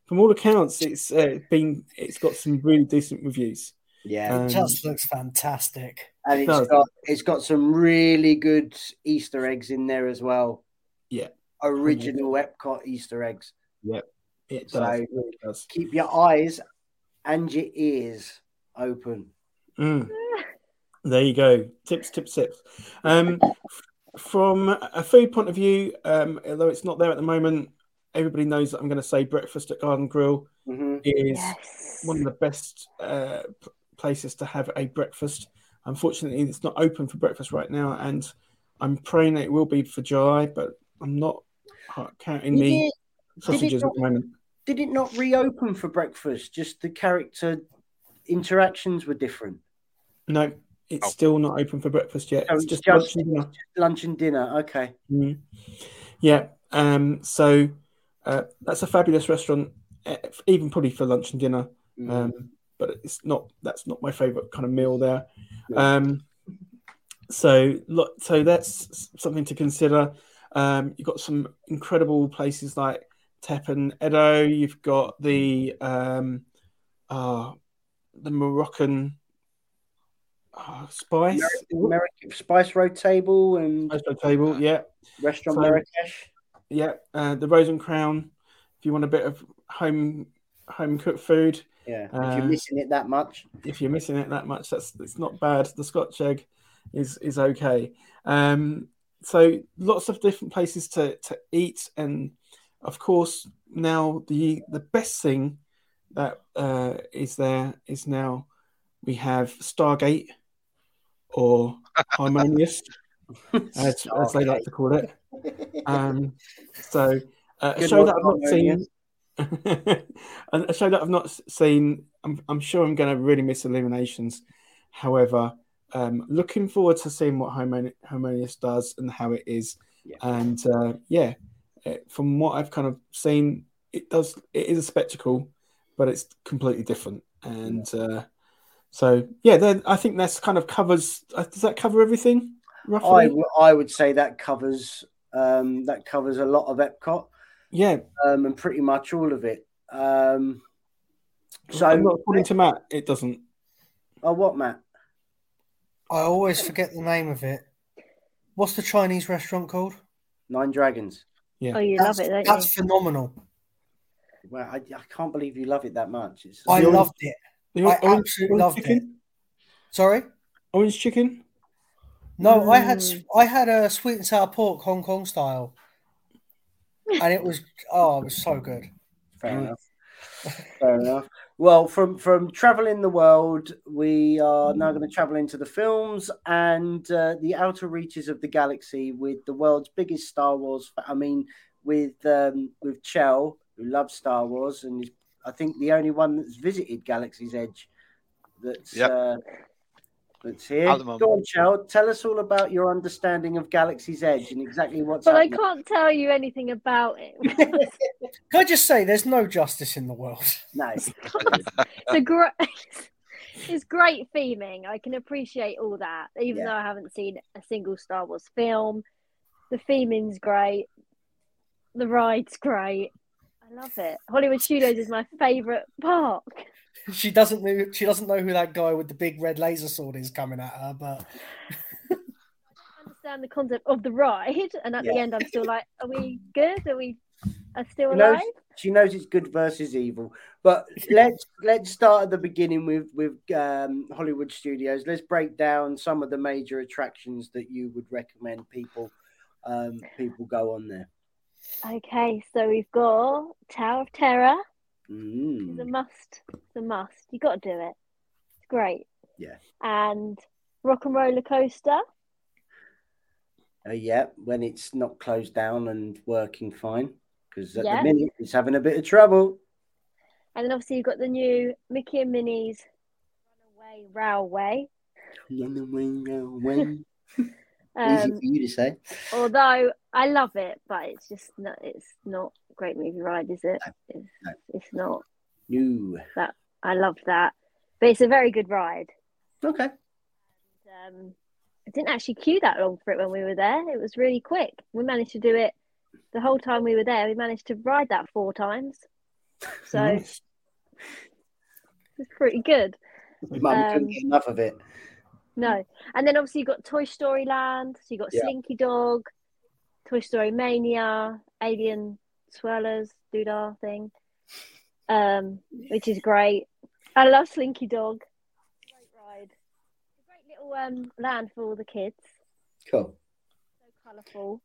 from all accounts, it's uh, been it's got some really decent reviews. Yeah. Um, It just looks fantastic. and it's does. got it's got some really good Easter eggs in there as well. Yeah. Original Epcot Easter eggs. It does, So- it really does. Keep your eyes and your ears open. Mm. There you go. Tips, tips, tips. Um, from a food point of view, um, although it's not there at the moment, everybody knows that I'm going to say breakfast at Garden Grill hmm is Yes. one of the best uh, places to have a breakfast. Unfortunately, it's not open for breakfast right now, and I'm praying that it will be for July, but I'm not uh, counting the Did sausages at the moment. Did it not reopen for breakfast? Just the character interactions were different. No, it's Oh. still not open for breakfast yet. Oh, It's it's just, just- lunch and dinner. Lunch and dinner. Okay. Mm. Yeah. Um, so uh, that's a fabulous restaurant, even probably for lunch and dinner. Mm. Um, but it's not. That's not my favorite kind of meal there. Um, so so that's something to consider. Um, you've got some incredible places like Teppan Edo. You've got the um, uh, the Moroccan uh, spice American, spice road table and spice road table. Yeah, restaurant So- Marrakesh. yeah. Uh, the Rose and Crown. If you want a bit of home home cooked food, Yeah, if Uh, you're missing it that much, if you're missing it that much, that's it's not bad. The Scotch egg is is okay. Um, so lots of different places to to eat, and of course now the the best thing that uh, is there is now we have Stargate or *laughs* Harmonious, as, as they like to call it. Um, so uh, *laughs* a show that I've not seen. a show that I've not seen. I'm, I'm sure I'm going to really miss Illuminations. However, um, looking forward to seeing what Harmonious does and how it is. Yeah. And uh, yeah, uh, from what I've kind of seen, it does. It is a spectacle, but it's completely different. And uh, so yeah, then I think that's kind of covers. Uh, does that cover everything? I, Roughly, w- I would say that covers um, that covers a lot of Epcot yeah. um, and pretty much all of it. Um, So so, not according to Matt, it doesn't. oh, what, Matt? I always forget the name of it. What's the Chinese restaurant called? Nine Dragons. Oh, you That's, love it, don't that's you? phenomenal. Well, I, I can't believe you love it that much. It's, I The orange- loved it. The I absolutely orange loved chicken? it. Sorry? Orange chicken. No, I had Mm. I had a sweet and sour pork Hong Kong style, and it was oh, it was so good. Fair enough. Fair enough. Well, from from traveling the world, we are now going to travel into the films and uh, the outer reaches of the galaxy with the world's biggest Star Wars. I mean, with um, with Chell, who loves Star Wars and is, I think, the only one that's visited Galaxy's Edge. That's Yep. uh, that's here. At the moment. Go on, Chell. Tell us all about your understanding of Galaxy's Edge and exactly what's But I can't tell you anything about it. *laughs* Can I just say, there's no justice in the world. No. *laughs* it's a great, *laughs* it's great theming. I can appreciate all that, even Yeah. though I haven't seen a single Star Wars film. The theming's great. The ride's great. I love it. Hollywood Studios is my favorite park. *laughs* She doesn't know. She doesn't know who that guy with the big red laser sword is coming at her. But I understand the concept of the ride, and at the end, I'm still like, "Are we good? Are we are still She knows, alive?" she knows it's good versus evil. But let's *laughs* let's start at the beginning with with um, Hollywood Studios. Let's break down some of the major attractions that you would recommend people um, people go on there. Okay, so we've got Tower of Terror. It's a Mm. must. It's a must. You got to do it. It's great. Yeah. And Rock and Roller Coaster. Uh, yeah, when it's not closed down and working fine, because at Yeah. the minute it's having a bit of trouble. And then obviously you've got the new Mickey and Minnie's Runaway Railway. Easy *laughs* Um, for you to say. although I love it, but it's just not. It's not a great movie ride, is it? It's, no. it's not. No. That I love that, but it's a very good ride. Okay. Um, I didn't actually queue that long for it when we were there. It was really quick. We managed to do it the whole time we were there. We managed to ride that four times, so Nice. it's pretty good. Mum couldn't Um, get enough of it. No, and then obviously you've got Toy Story Land. So you've got Yeah. Slinky Dog, Toy Story Mania, Alien Swirlers Doodah thing, um, which is great. I love Slinky Dog. Great ride. A great little um land for all the kids. Cool. So colourful.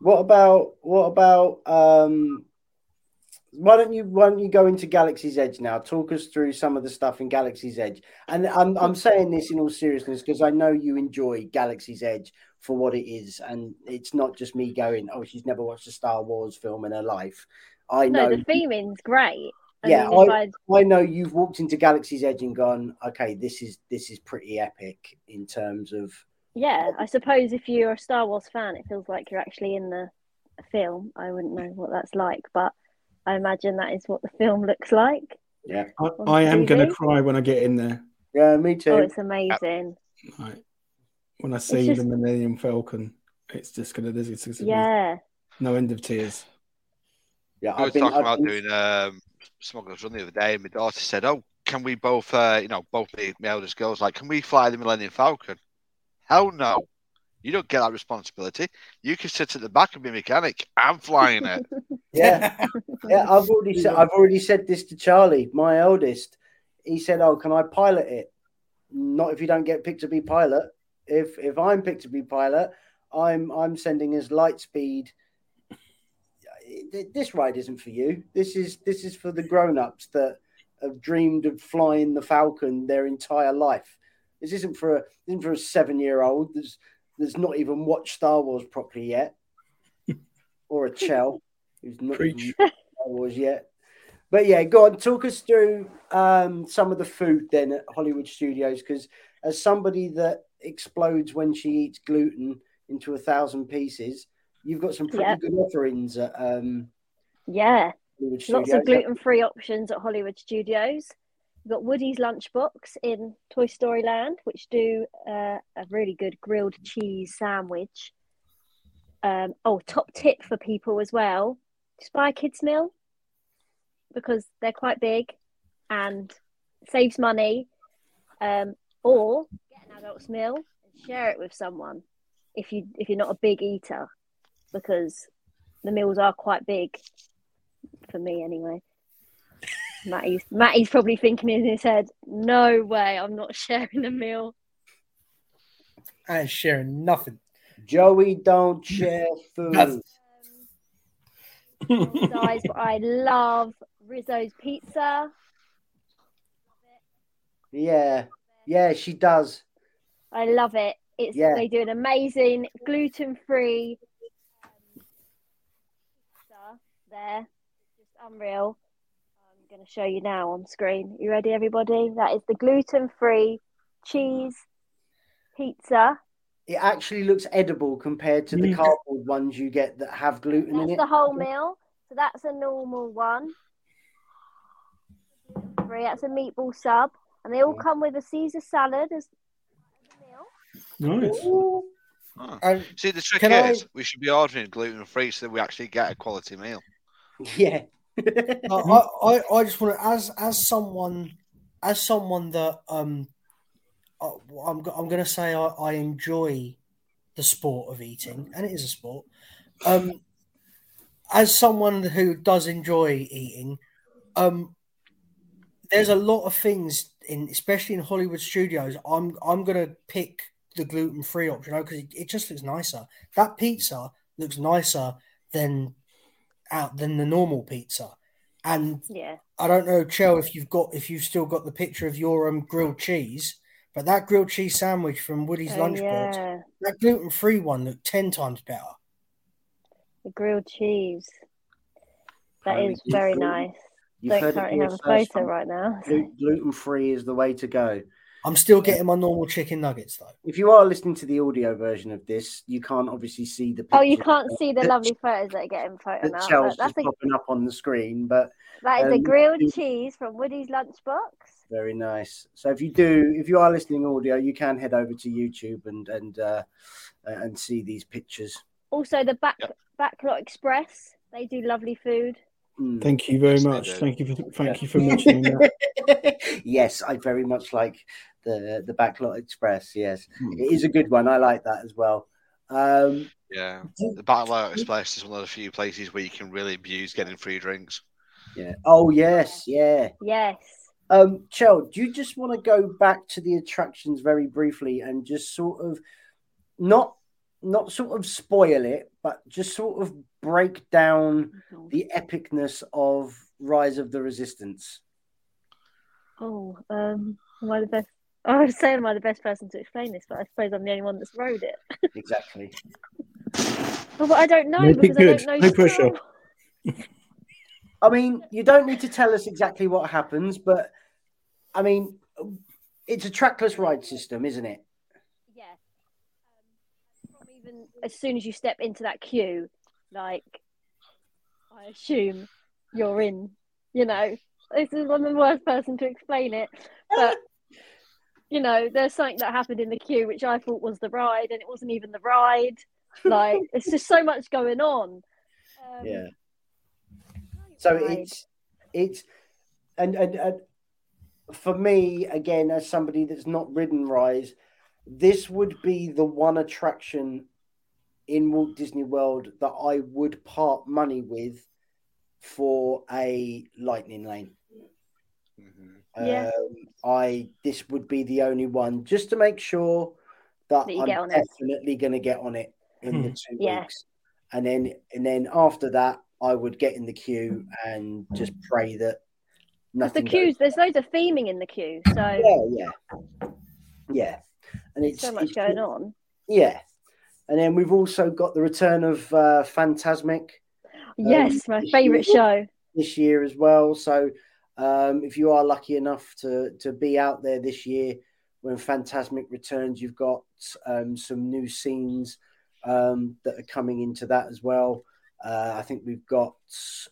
What about what about um why don't you why don't you go into Galaxy's Edge now? Talk us through some of the stuff in Galaxy's Edge. And I'm I'm saying this in all seriousness because I know you enjoy Galaxy's Edge for what it is, and it's not just me going, Oh, she's never watched a Star Wars film in her life. I No, know the theming's great. I Yeah, mean, I'd, I know you've walked into Galaxy's Edge and gone, Okay, this is this is pretty epic in terms of yeah, I suppose if you're a Star Wars fan, it feels like you're actually in the film. I wouldn't know what that's like, but I imagine that is what the film looks like. Yeah. I, I am going to cry when I get in there. Yeah, me too. Oh, it's amazing. Like, when I see just- the Millennium Falcon, it's just going to. There's it's gonna Yeah. no end of tears. yeah, I was been, talking I've about been- doing um, Smuggler's Run the other day, and my daughter said, "Oh, can we both, uh, you know, both me, my eldest girls, like, can we fly the Millennium Falcon?" Hell no! You don't get that responsibility. You can sit at the back and be a mechanic. I'm flying it. *laughs* yeah, *laughs* yeah. I've already said I've already said this to Charlie, my eldest. He said, "Oh, can I pilot it?" Not if you don't get picked to be pilot. If if I'm picked to be pilot, I'm I'm sending us light speed. This ride isn't for you. This is this is for the grown-ups that have dreamed of flying the Falcon their entire life. This isn't for a this isn't for a seven-year-old that's that's not even watched Star Wars properly yet, *laughs* or a Chell who's not even Preach. Star Wars yet. But yeah, go on, talk us through um, some of the food then at Hollywood Studios, because as somebody that explodes when she eats gluten into a thousand pieces, you've got some pretty Yeah. good offerings at um, Yeah. Lots of gluten free options at Hollywood Studios. We've got Woody's Lunchbox in Toy Story Land, which do uh, a really good grilled cheese sandwich. Um, oh, top tip for people as well just buy a kids' meal because they're quite big and saves money. Um, or get an adult's meal and share it with someone if you if you're not a big eater because the meals are quite big for me anyway. *laughs* Matty's Matty's probably thinking in his head, "No way, I'm not *laughs* sharing a meal." I ain't sharing nothing. Joey don't share food. Nothing. Guys, but I love Rizzo's pizza. Yeah, yeah, she does. I love it. It's Yeah. they do an amazing gluten-free um, pizza there. It's just unreal. I'm going to show you now on screen. You ready, everybody? That is the gluten-free cheese pizza. It actually looks edible compared to the Mm. cardboard ones you get that have gluten in That's it. the whole meal. So that's a normal one. Three, That's a meatball sub, and they all come with a Caesar salad as as meal. Nice. Oh. And See, the trick Can I- is we should be ordering gluten free so that we actually get a quality meal. Yeah. I, I, I just want to, as as someone, as someone that um, I, I'm I'm going to say I, I enjoy the sport of eating, and it is a sport. Um, as someone who does enjoy eating, um, there's a lot of things in, especially in Hollywood studios. I'm I'm going to pick the gluten free option because it, it just looks nicer. That pizza looks nicer than out than the normal pizza. And Yeah. I don't know, Chell, if you've got if you've still got the picture of your um, grilled cheese, but that grilled cheese sandwich from Woody's Oh, Lunchbox, yeah. that gluten free one looked ten times better. The grilled cheese. That Chloe, is very heard- nice. You've Don't heard currently have a first. photo right now. *laughs* Gluten free is the way to go. I'm still getting my normal chicken nuggets though. If you are listening to the audio version of this, you can't obviously see the. Oh, you can't see the lovely photos that are getting photo that now. That's just a, popping up on the screen, but that is a um, grilled cheese from Woody's Lunchbox. Very nice. So if you do, if you are listening audio, you can head over to YouTube and and uh, and see these pictures. Also, the back Yep. Backlot Express. They do lovely food. Mm. Thank you very Yes, much. Thank you for thank you for mentioning that. *laughs* yes, I very much like the the Backlot Express. Yes, Hmm. it is a good one. I like that as well. Um, Yeah. The Backlot Express is one of the few places where you can really abuse getting free drinks. yeah. Oh yes, yeah. Yes. Um, Chell, do you just want to go back to the attractions very briefly and just sort of not not sort of spoil it, but just sort of break down the epicness of Rise of the Resistance? Oh, um, am I the best? *laughs* I was saying, am I the best person to explain this? But I suppose I'm the only one that's rode it. Exactly. *laughs* But I don't know Make it because I good. don't know. No pressure. *laughs* Star- I mean, you don't need to tell us exactly what happens, but I mean, it's a trackless ride system, isn't it? Yeah. Um, from even as soon as you step into that queue, like I assume you're in, you know, this is I'm the worst person to explain it, but *laughs* you know, there's something that happened in the queue which I thought was the ride, and it wasn't even the ride. Like, it's just so much going on. Um, Yeah. So ride. it's it's and, and and for me again as somebody that's not ridden Rise, this would be the one attraction in Walt Disney World that I would part money with for a lightning lane. Mhm. Yeah. Um, I this would be the only one just to make sure that, That I'm get on it. definitely going to get on it in the two Yeah. weeks, and then and then after that I would get in the queue and just pray that Because the nothing. queues, there's loads of theming in the queue, so Goes, yeah, yeah, yeah, and it's so much it's- going on. Yeah, and then we've also got the return of uh, Fantasmic Yes, my favourite show. this year as well. So um, if you are lucky enough to to be out there this year when Fantasmic returns, you've got um, some new scenes um, that are coming into that as well. Uh, I think we've got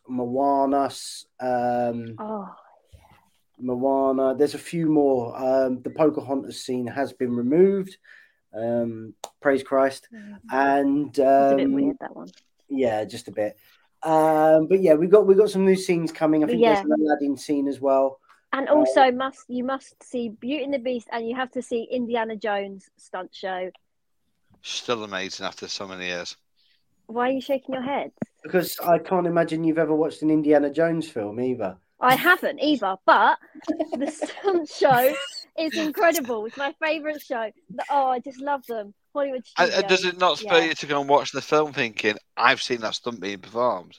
Moana, um, Oh, Moana. There's a few more. Um, the Pocahontas scene has been removed. Um, praise Christ. And it's a bit um, weird that one. yeah, just a bit. Um, but yeah, we've got we've got some new scenes coming. I think Yeah. there's an Aladdin scene as well. And also, must you must see Beauty and the Beast, and you have to see Indiana Jones stunt show. Still amazing after so many years. Why are you shaking your head? Because I can't imagine you've ever watched an Indiana Jones film either. I haven't either, but the stunt *laughs* show is incredible. It's my favourite show. Oh, I just love them. Hollywood And, Studios. and does it not spur yeah. you to go and watch the film thinking, I've seen that stunt being performed?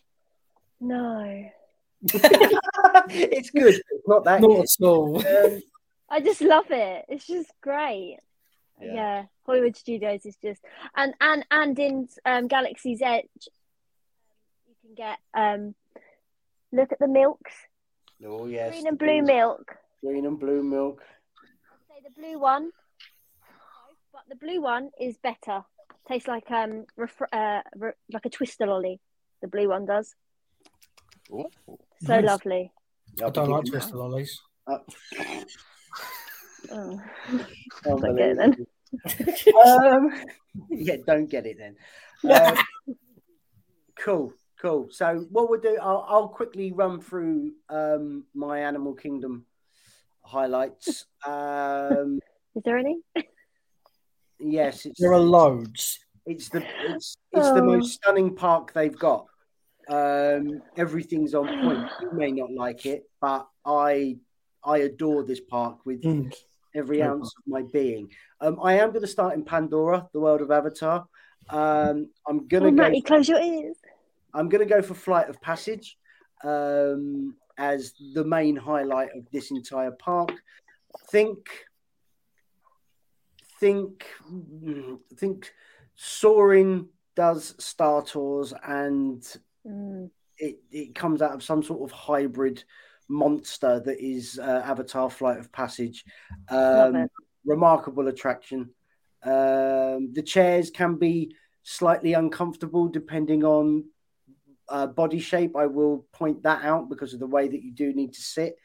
No, *laughs* it's good. It's not that Not good. at all. Um, I just love it. It's just great. Yeah. Yeah. Hollywood Studios is just and and and in um, Galaxy's Edge, you can get um, look at the milks, oh yes, green and blue green- milk. Green and blue milk. Say the blue one, but the blue one is better. Tastes like um ref- uh, re- like a twister lolly. The blue one does. Ooh. So Nice. lovely. I don't like Twister lollies. Oh. Oh, Don't get it then. Um, *laughs* yeah, don't get it then. *laughs* Um, cool, cool. So what we'll do, I'll, I'll quickly run through um, my Animal Kingdom highlights. *laughs* Um, Is there any? yes, it's There are loads. It's the it's it's the Oh. most stunning park they've got. Um, everything's on point. You may not like it, but I I adore this park with Mm. Every Great ounce of my being. Um, I am going to start in Pandora, the world of Avatar. Um, I'm gonna Oh, go. Matty, close your ears. I'm going to go for Flight of Passage um, as the main highlight of this entire park. Think, think, mm, think. Soaring does Star Tours, and Mm. it, it comes out of some sort of hybrid monster that is uh, Avatar Flight of Passage. Um, remarkable attraction. Um, the chairs can be slightly uncomfortable depending on uh, body shape. I will point that out because of the way that you do need to sit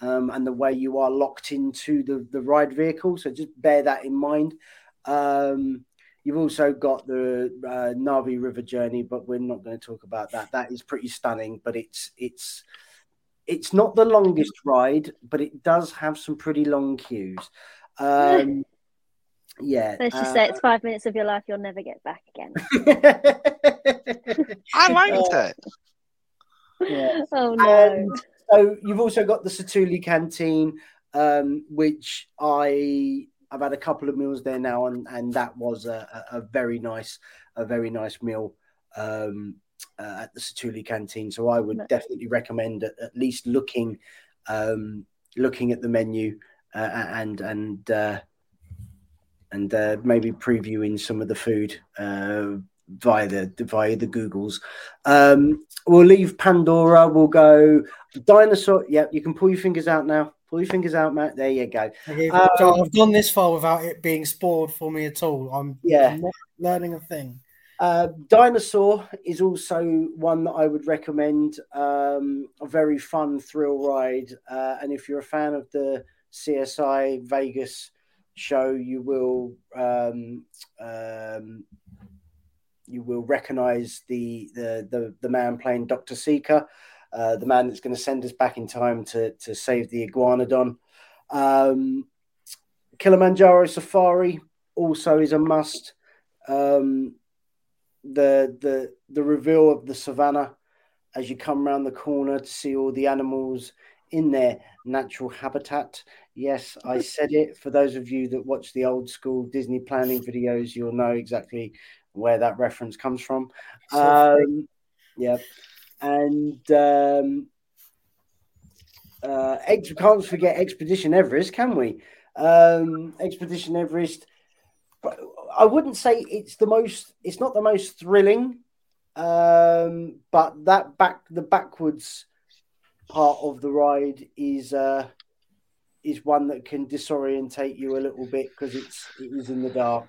um, and the way you are locked into the, the ride vehicle. So just bear that in mind. Um, you've also got the uh, Na'vi River journey, but we're not going to talk about that. That is pretty stunning, but it's it's it's not the longest ride, but it does have some pretty long queues. Um, *laughs* yeah. Let's just uh, say it's five minutes of your life you'll never get back again. *laughs* I liked it. yeah. *laughs* Oh no. And so you've also got the Satu'li canteen, um, which I I've had a couple of meals there now, and and that was a, a, a very nice a very nice meal um, uh, at the Satu'li canteen. So I would Nice. definitely recommend at, at least looking um, looking at the menu uh, and and uh, and uh, maybe previewing some of the food uh, via the via the Googles. Um, we'll leave Pandora. We'll go dinosaur. Yeah, you can pull your fingers out now. Pull your fingers out, Matt. There you go. Um, so I've gone this far without it being spoiled for me at all. I'm, Yeah. I'm not learning a thing. Uh, Dinosaur is also one that I would recommend. Um, a very fun thrill ride, uh, and if you're a fan of the CSI Vegas show, you will um, um, you will recognize the the the, the man playing Doctor Seeker, uh, the man that's going to send us back in time to to save the iguanodon. Um, Kilimanjaro Safari also is a must. Um, the the the reveal of the savannah as you come around the corner to see all the animals in their natural habitat. Yes, I said it. For those of you that watch the old school Disney planning videos, you'll know exactly where that reference comes from. Um, yeah, and um, uh, ex- can't forget Expedition Everest, can we? Um, Expedition Everest. I wouldn't say it's the most. It's not the most thrilling, um, but that back the backwards part of the ride is uh, is one that can disorientate you a little bit because it's it is in the dark.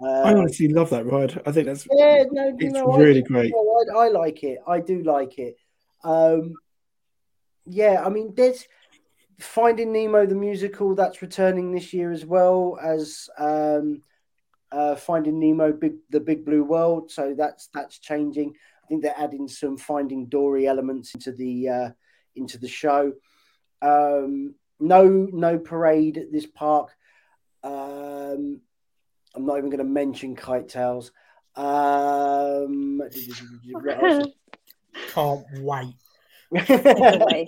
Uh, I honestly love that ride. I think that's yeah, no, it's really I, great. I, I, like it. I do like it. Um, yeah, I mean, there's Finding Nemo the musical that's returning this year as well as um, uh, Finding Nemo, big the Big Blue World. So that's that's changing. I think they're adding some Finding Dory elements into the uh, into the show. Um, no no parade at this park. Um, I'm not even going to mention KiteTails. Um, *laughs* Can't wait. *laughs*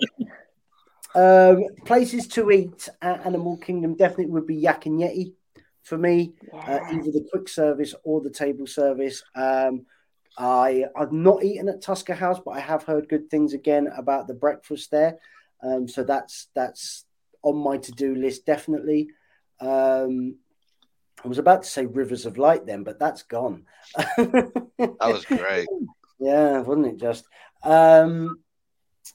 um, places to eat at Animal Kingdom definitely would be Yak and Yeti for me, uh, either the quick service or the table service. Um, I I've not eaten at Tusker House, but I have heard good things again about the breakfast there. Um, so that's that's on my to do list definitely. Um, I was about to say Rivers of Light then, but that's gone. that was great. *laughs* Yeah, wasn't it just? Um,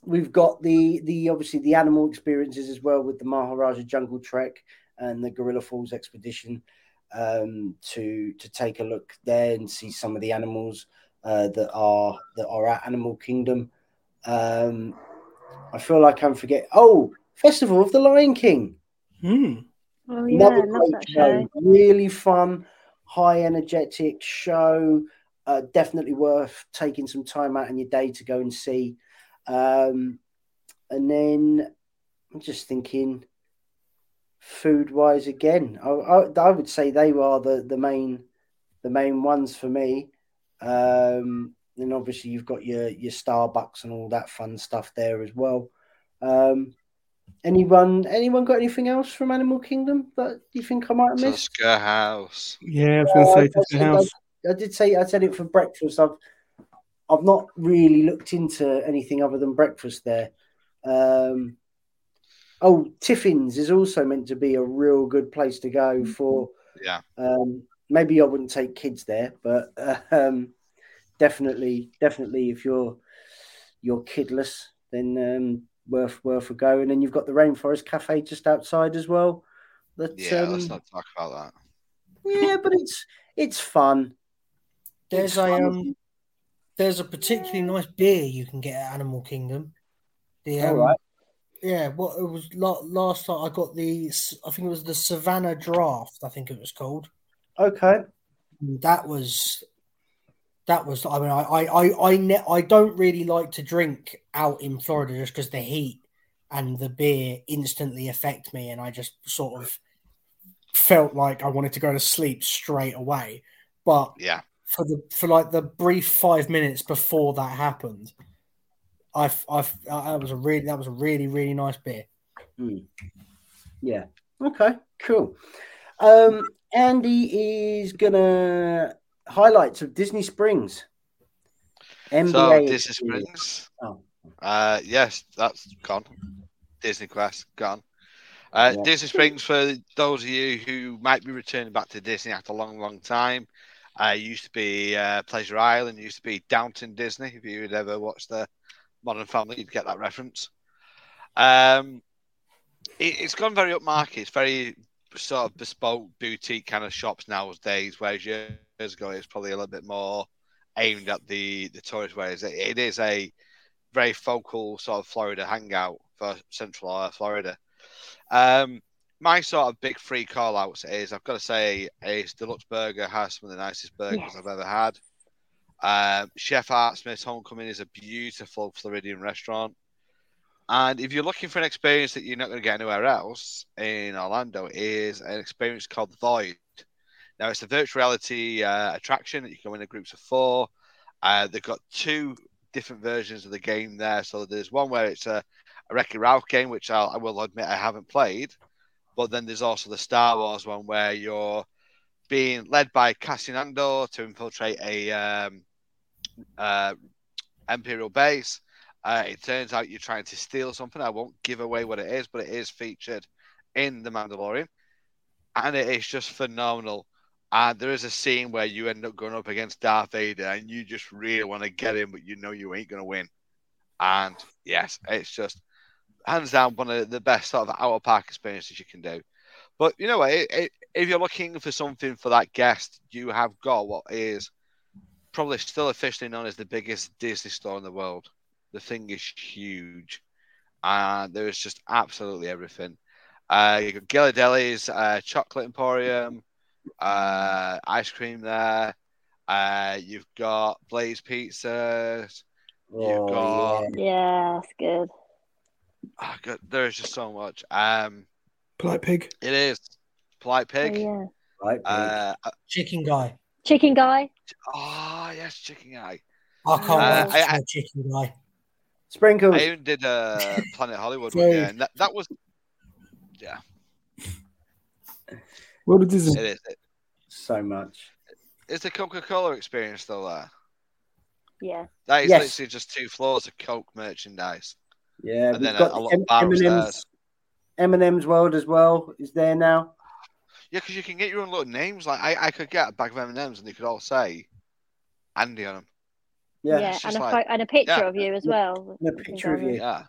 we've got the the obviously the animal experiences as well with the Maharaja Jungle Trek and the Gorilla Falls expedition um, to to take a look there and see some of the animals uh, that are that are at Animal Kingdom. Um, I feel like I'm forget. Oh, Festival of the Lion King. Hmm. Oh yeah, Another great show. show. Really fun, high energetic show. Uh, definitely worth taking some time out in your day to go and see. Um, and then I'm just thinking, food wise, again, I, I, I, would say they were the the main the main ones for me. Um, and obviously you've got your your Starbucks and all that fun stuff there as well. Um, anyone anyone got anything else from Animal Kingdom that you think I might have missed? Tusker House. Yeah, I was going to say Tusker House. I, I, did say I said it for breakfast. I've I've not really looked into anything other than breakfast there. Um, oh, Tiffins is also meant to be a real good place to go mm-hmm. for. Yeah. Um, maybe I wouldn't take kids there, but uh, *laughs* um, definitely, definitely, if you're you're kidless, then um, worth worth a go. And then you've got the Rainforest Cafe just outside as well. That, yeah, um, let's not talk about that. Yeah, but it's it's fun. There's it's a fun. um, there's a particularly nice beer you can get at Animal Kingdom. The um, right. Yeah, what it was last time I got the I think it was the Savannah Draft. I think it was called. Okay. Mm, that was that was I mean I I I I, ne- I don't really like to drink out in Florida just because the heat and the beer instantly affect me and I just sort of felt like I wanted to go to sleep straight away. But yeah, for the for like the brief five minutes before that happened, I I that was a really that was a really really nice beer. Mm. Yeah. Okay. Cool. Um, Andy is gonna highlights of Disney Springs. NBA so Disney Springs. Oh. Uh, yes, that's gone. Disney Quest gone. Uh, yeah. Disney Springs for those of you who might be returning back to Disney after a long, long time. Uh, used to be uh, Pleasure Island. Used to be Downtown Disney. If you had ever watched the Modern Family, you'd get that reference. Um, it, has gone very upmarket. It's very sort of bespoke boutique kind of shops nowadays, whereas years ago it's probably a little bit more aimed at the the tourist ways. It, it is a very focal sort of Florida hangout for Central Florida. Um, my sort of big free call outs is I've got to say is D-Luxe Burger has some of the nicest burgers Yes. I've ever had. Um, Chef Art Smith's Homecoming is a beautiful Floridian restaurant. And if you're looking for an experience that you're not going to get anywhere else in Orlando, is an experience called Void. Now it's a virtual reality uh, attraction that you can go in in groups of four. Uh, they've got two different versions of the game there. So there's one where it's a, a Wreck-It Ralph game, which I'll, I will admit I haven't played. But then there's also the Star Wars one where you're being led by Cassian Andor to infiltrate a um, uh, Imperial base. Uh, it turns out you're trying to steal something. I won't give away what it is, but it is featured in The Mandalorian. And it is just phenomenal. And there is a scene where you end up going up against Darth Vader and you just really want to get him, but you know you ain't going to win. And yes, it's just hands down one of the best sort of out of park experiences you can do. But you know what? It, it, if you're looking for something for that guest, you have got what is probably still officially known as the biggest Disney store in the world. The thing is huge, and there is just absolutely everything. Uh, you got Ghirardelli's uh, chocolate emporium, uh, ice cream there. Uh, you've got Blaze pizzas. You've Oh, got yeah. Yeah, that's good. oh, God, there is just so much. Um, Polite pig. it is polite Oh, pig. yeah. Right, Uh, Chicken guy. Chicken guy. oh yes, chicken eye. I can't Uh, wait to I- try chicken guy. Sprinkles. I even did uh, Planet Hollywood one Food. year, and that, that was yeah, World of Disney. it is. It, So much. is the Coca Cola experience still there? Yeah. That is Yes. literally just two floors of Coke merchandise. Yeah, And we've then got a lot M- of bar M&M's, upstairs. M&M's World as well is there now. Yeah, because you can get your own little names. Like I, I could get a bag of M and M's, and they could all say Andy on them. Yeah, Yeah, and a, like- and a picture yeah. of you as well. And a picture of you. Yeah,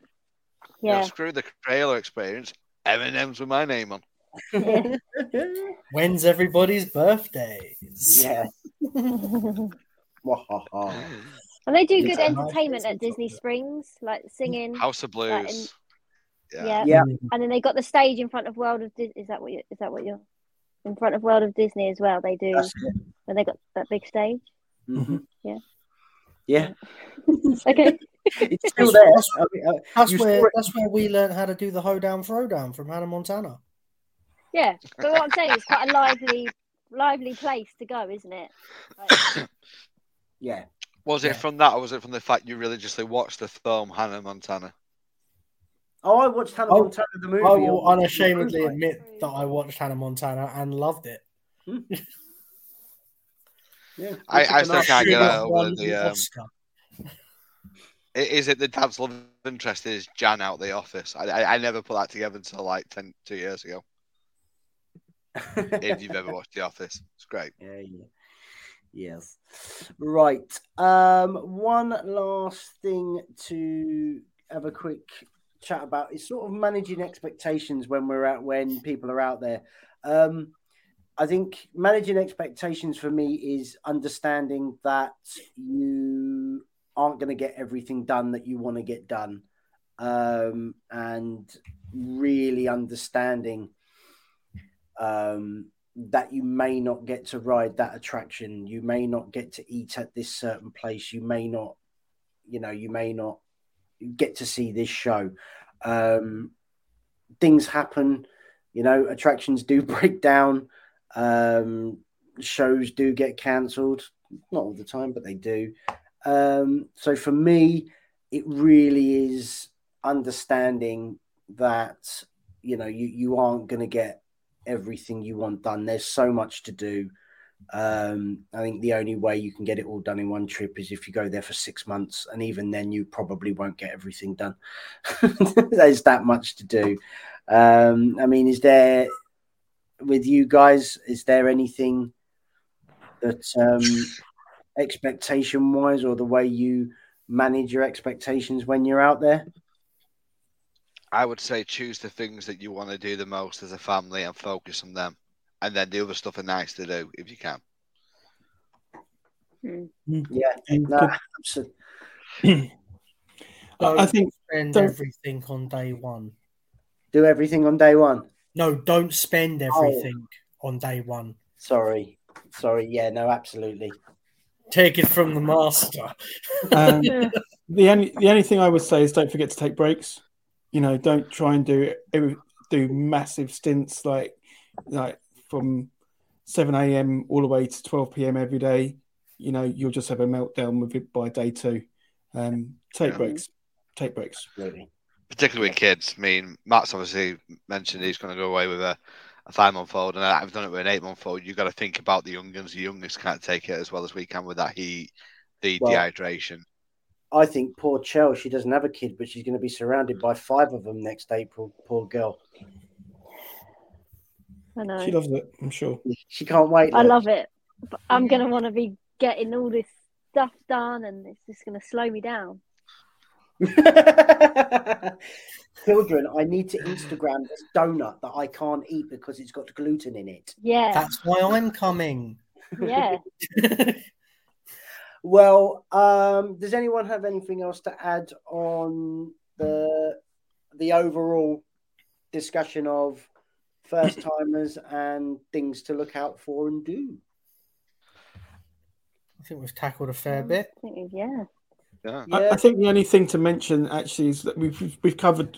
You know, Yeah. screw the trailer experience. M and M's with my name on. Yeah. *laughs* When's everybody's birthdays? yeah. *laughs* and they do Yeah. good entertainment at Disney Springs, like singing. House of Like, Blues. Yeah. yeah. Yeah. And then they got the stage in front of World of Dis- is that what you is that what you're in front of World of Disney as well? They do when they got that big stage. Mhm. Yeah. Yeah. *laughs* Okay. It's still there. I mean, uh, That's where that's where we learned how to do the hoedown throwdown from Hannah Montana. Yeah, but what I'm saying is quite a lively, lively place to go, isn't it? Like, *coughs* yeah. Was Yeah. it from that, or was it from the fact you religiously watched the film Hannah Montana? Oh, I watched Hannah Oh, Montana the movie. I will unashamedly admit that I watched Hannah Montana and loved it. *laughs* Yeah. I- It's I a still nice- can't get have over the, um, Oscar. Is it the dad's love interest is Jan out the office? I, I, I never put that together until like 10, two years ago. If you've ever watched The Office, it's great. *laughs* Yeah, yeah. Yes. Right. Um, one last thing to have a quick chat about is sort of managing expectations when we're out when people are out there. Um, I think managing expectations for me is understanding that you aren't going to get everything done that you want to get done, um, and really understanding um, that you may not get to ride that attraction, you may not get to eat at this certain place, you may not, you know, you may not get to see this show. Um, things happen, you know, attractions do *laughs* break down, um, shows do get cancelled, not all the time, but they do. Um, so for me, it really is understanding that you know you, you aren't going to get everything you want done. There's so much to do. Um, I think the only way you can get it all done in one trip is if you go there for six months, and even then, you probably won't get everything done. *laughs* There's that much to do. Um, I mean, is there with you guys? Is there anything that um, expectation wise, or the way you manage your expectations when you're out there? I would say choose the things that you want to do the most as a family and focus on them. And then the other stuff are nice to do if you can. Mm. Yeah, no, absolutely. *clears throat* I I think spend everything on day one. do everything on day one. No, don't spend Oh. everything on day one. Sorry, sorry. Yeah, no, absolutely. Take it from the master. *laughs* um, *laughs* the only the only thing I would say is don't forget to take breaks. You know, don't try and do every- do massive stints like like from seven a.m. all the way to twelve p.m. every day. You know, you'll just have a meltdown with it by day two. Um, take Yeah. breaks. Take breaks. Absolutely. particularly with kids. I mean, Matt's obviously mentioned he's going to go away with a, a five month old, and I've done it with an eight month old. You've got to think about the young ones. The youngest can't take it as well as we can with that heat, the Well- dehydration. I think poor Chell, she doesn't have a kid, but she's going to be surrounded by five of them next April. Poor girl. I know. She loves it. I'm sure. She can't wait. I look. love it. But I'm gonna want to be getting all this stuff done, and it's just gonna slow me down. *laughs* Children, I need to Instagram this donut that I can't eat because it's got gluten in it. Yeah, That's why I'm coming. yeah. *laughs* Well, um, does anyone have anything else to add on the the overall discussion of first timers and things to look out for and do? I think we've tackled a fair bit. Yeah. Yeah. I, I think the only thing to mention actually is that we've we've- we've covered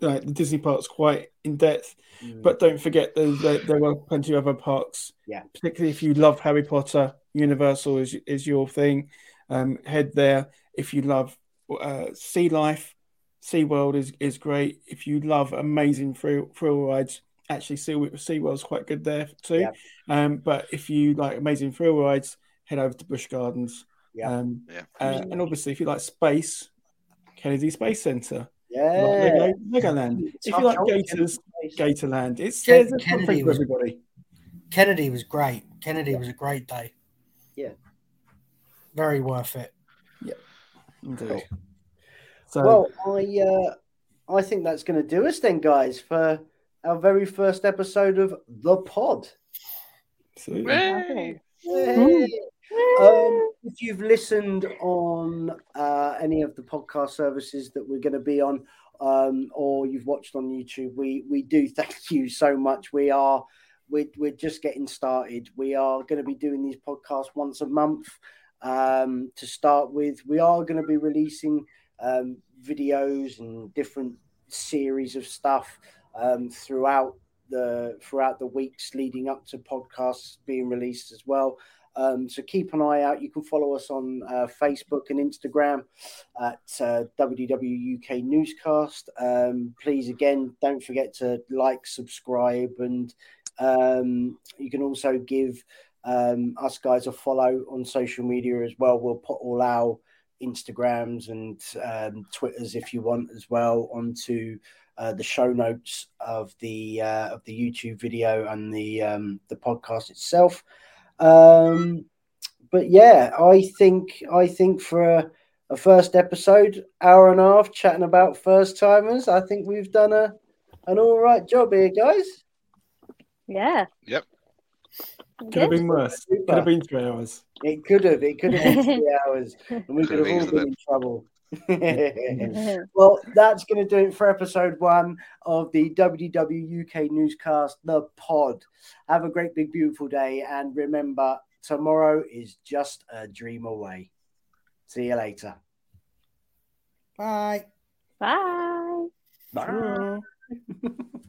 like the Disney parks quite in depth, Mm. but don't forget there, there, there are plenty of other parks. Yeah. particularly if you love Harry Potter, Universal is is your thing. Um, head there. If you love uh, sea life, SeaWorld is is great. If you love amazing thrill, thrill rides, actually see Sea SeaWorld's quite good there too. Yeah. Um, but if you like amazing thrill rides, head over to Busch Gardens. Yeah. Um, Yeah. uh, and obviously, if you like space, Kennedy Space Center, yeah. Lego, Legoland. If you like Gators. Gatorland. It's Ken- there's a Kennedy something for was- everybody. Kennedy was great. Kennedy was a great day. Yeah. Very worth it. Indeed. So, Well, *laughs* I uh, I think that's going to do us then, guys, for our very first episode of the pod. absolutely. Um, if you've listened on uh, any of the podcast services that we're going to be on, um, or you've watched on YouTube, we we do *laughs* thank you so much. We are we're, we're just getting started. We are going to be doing these podcasts once a month um, to start with. We are going to be releasing um, videos and different series of stuff um, throughout the throughout the weeks leading up to podcasts being released as well. Um, so keep an eye out. You can follow us on uh, Facebook and Instagram at uh, WWUK Newscast. Um, please, again, don't forget to like, subscribe, and um, you can also give um, us guys a follow on social media as well. We'll put all our Instagrams and um, Twitters, if you want, as well, onto uh, the show notes of the uh, of the YouTube video and the um, the podcast itself. Um, but yeah, I think I think for a, a first episode, hour and a half chatting about first timers, I think we've done a an all right job here, guys. Yeah. Yep. Could have been worse. It could have been three hours. It could have. It could have been *laughs* three hours, and we could Could have have all been in trouble. *laughs* well, that's going to do it for episode one of the WW UK newscast, the pod. Have a great, big, beautiful day, and remember, tomorrow is just a dream away. See you later. Bye. Bye. Bye. *laughs*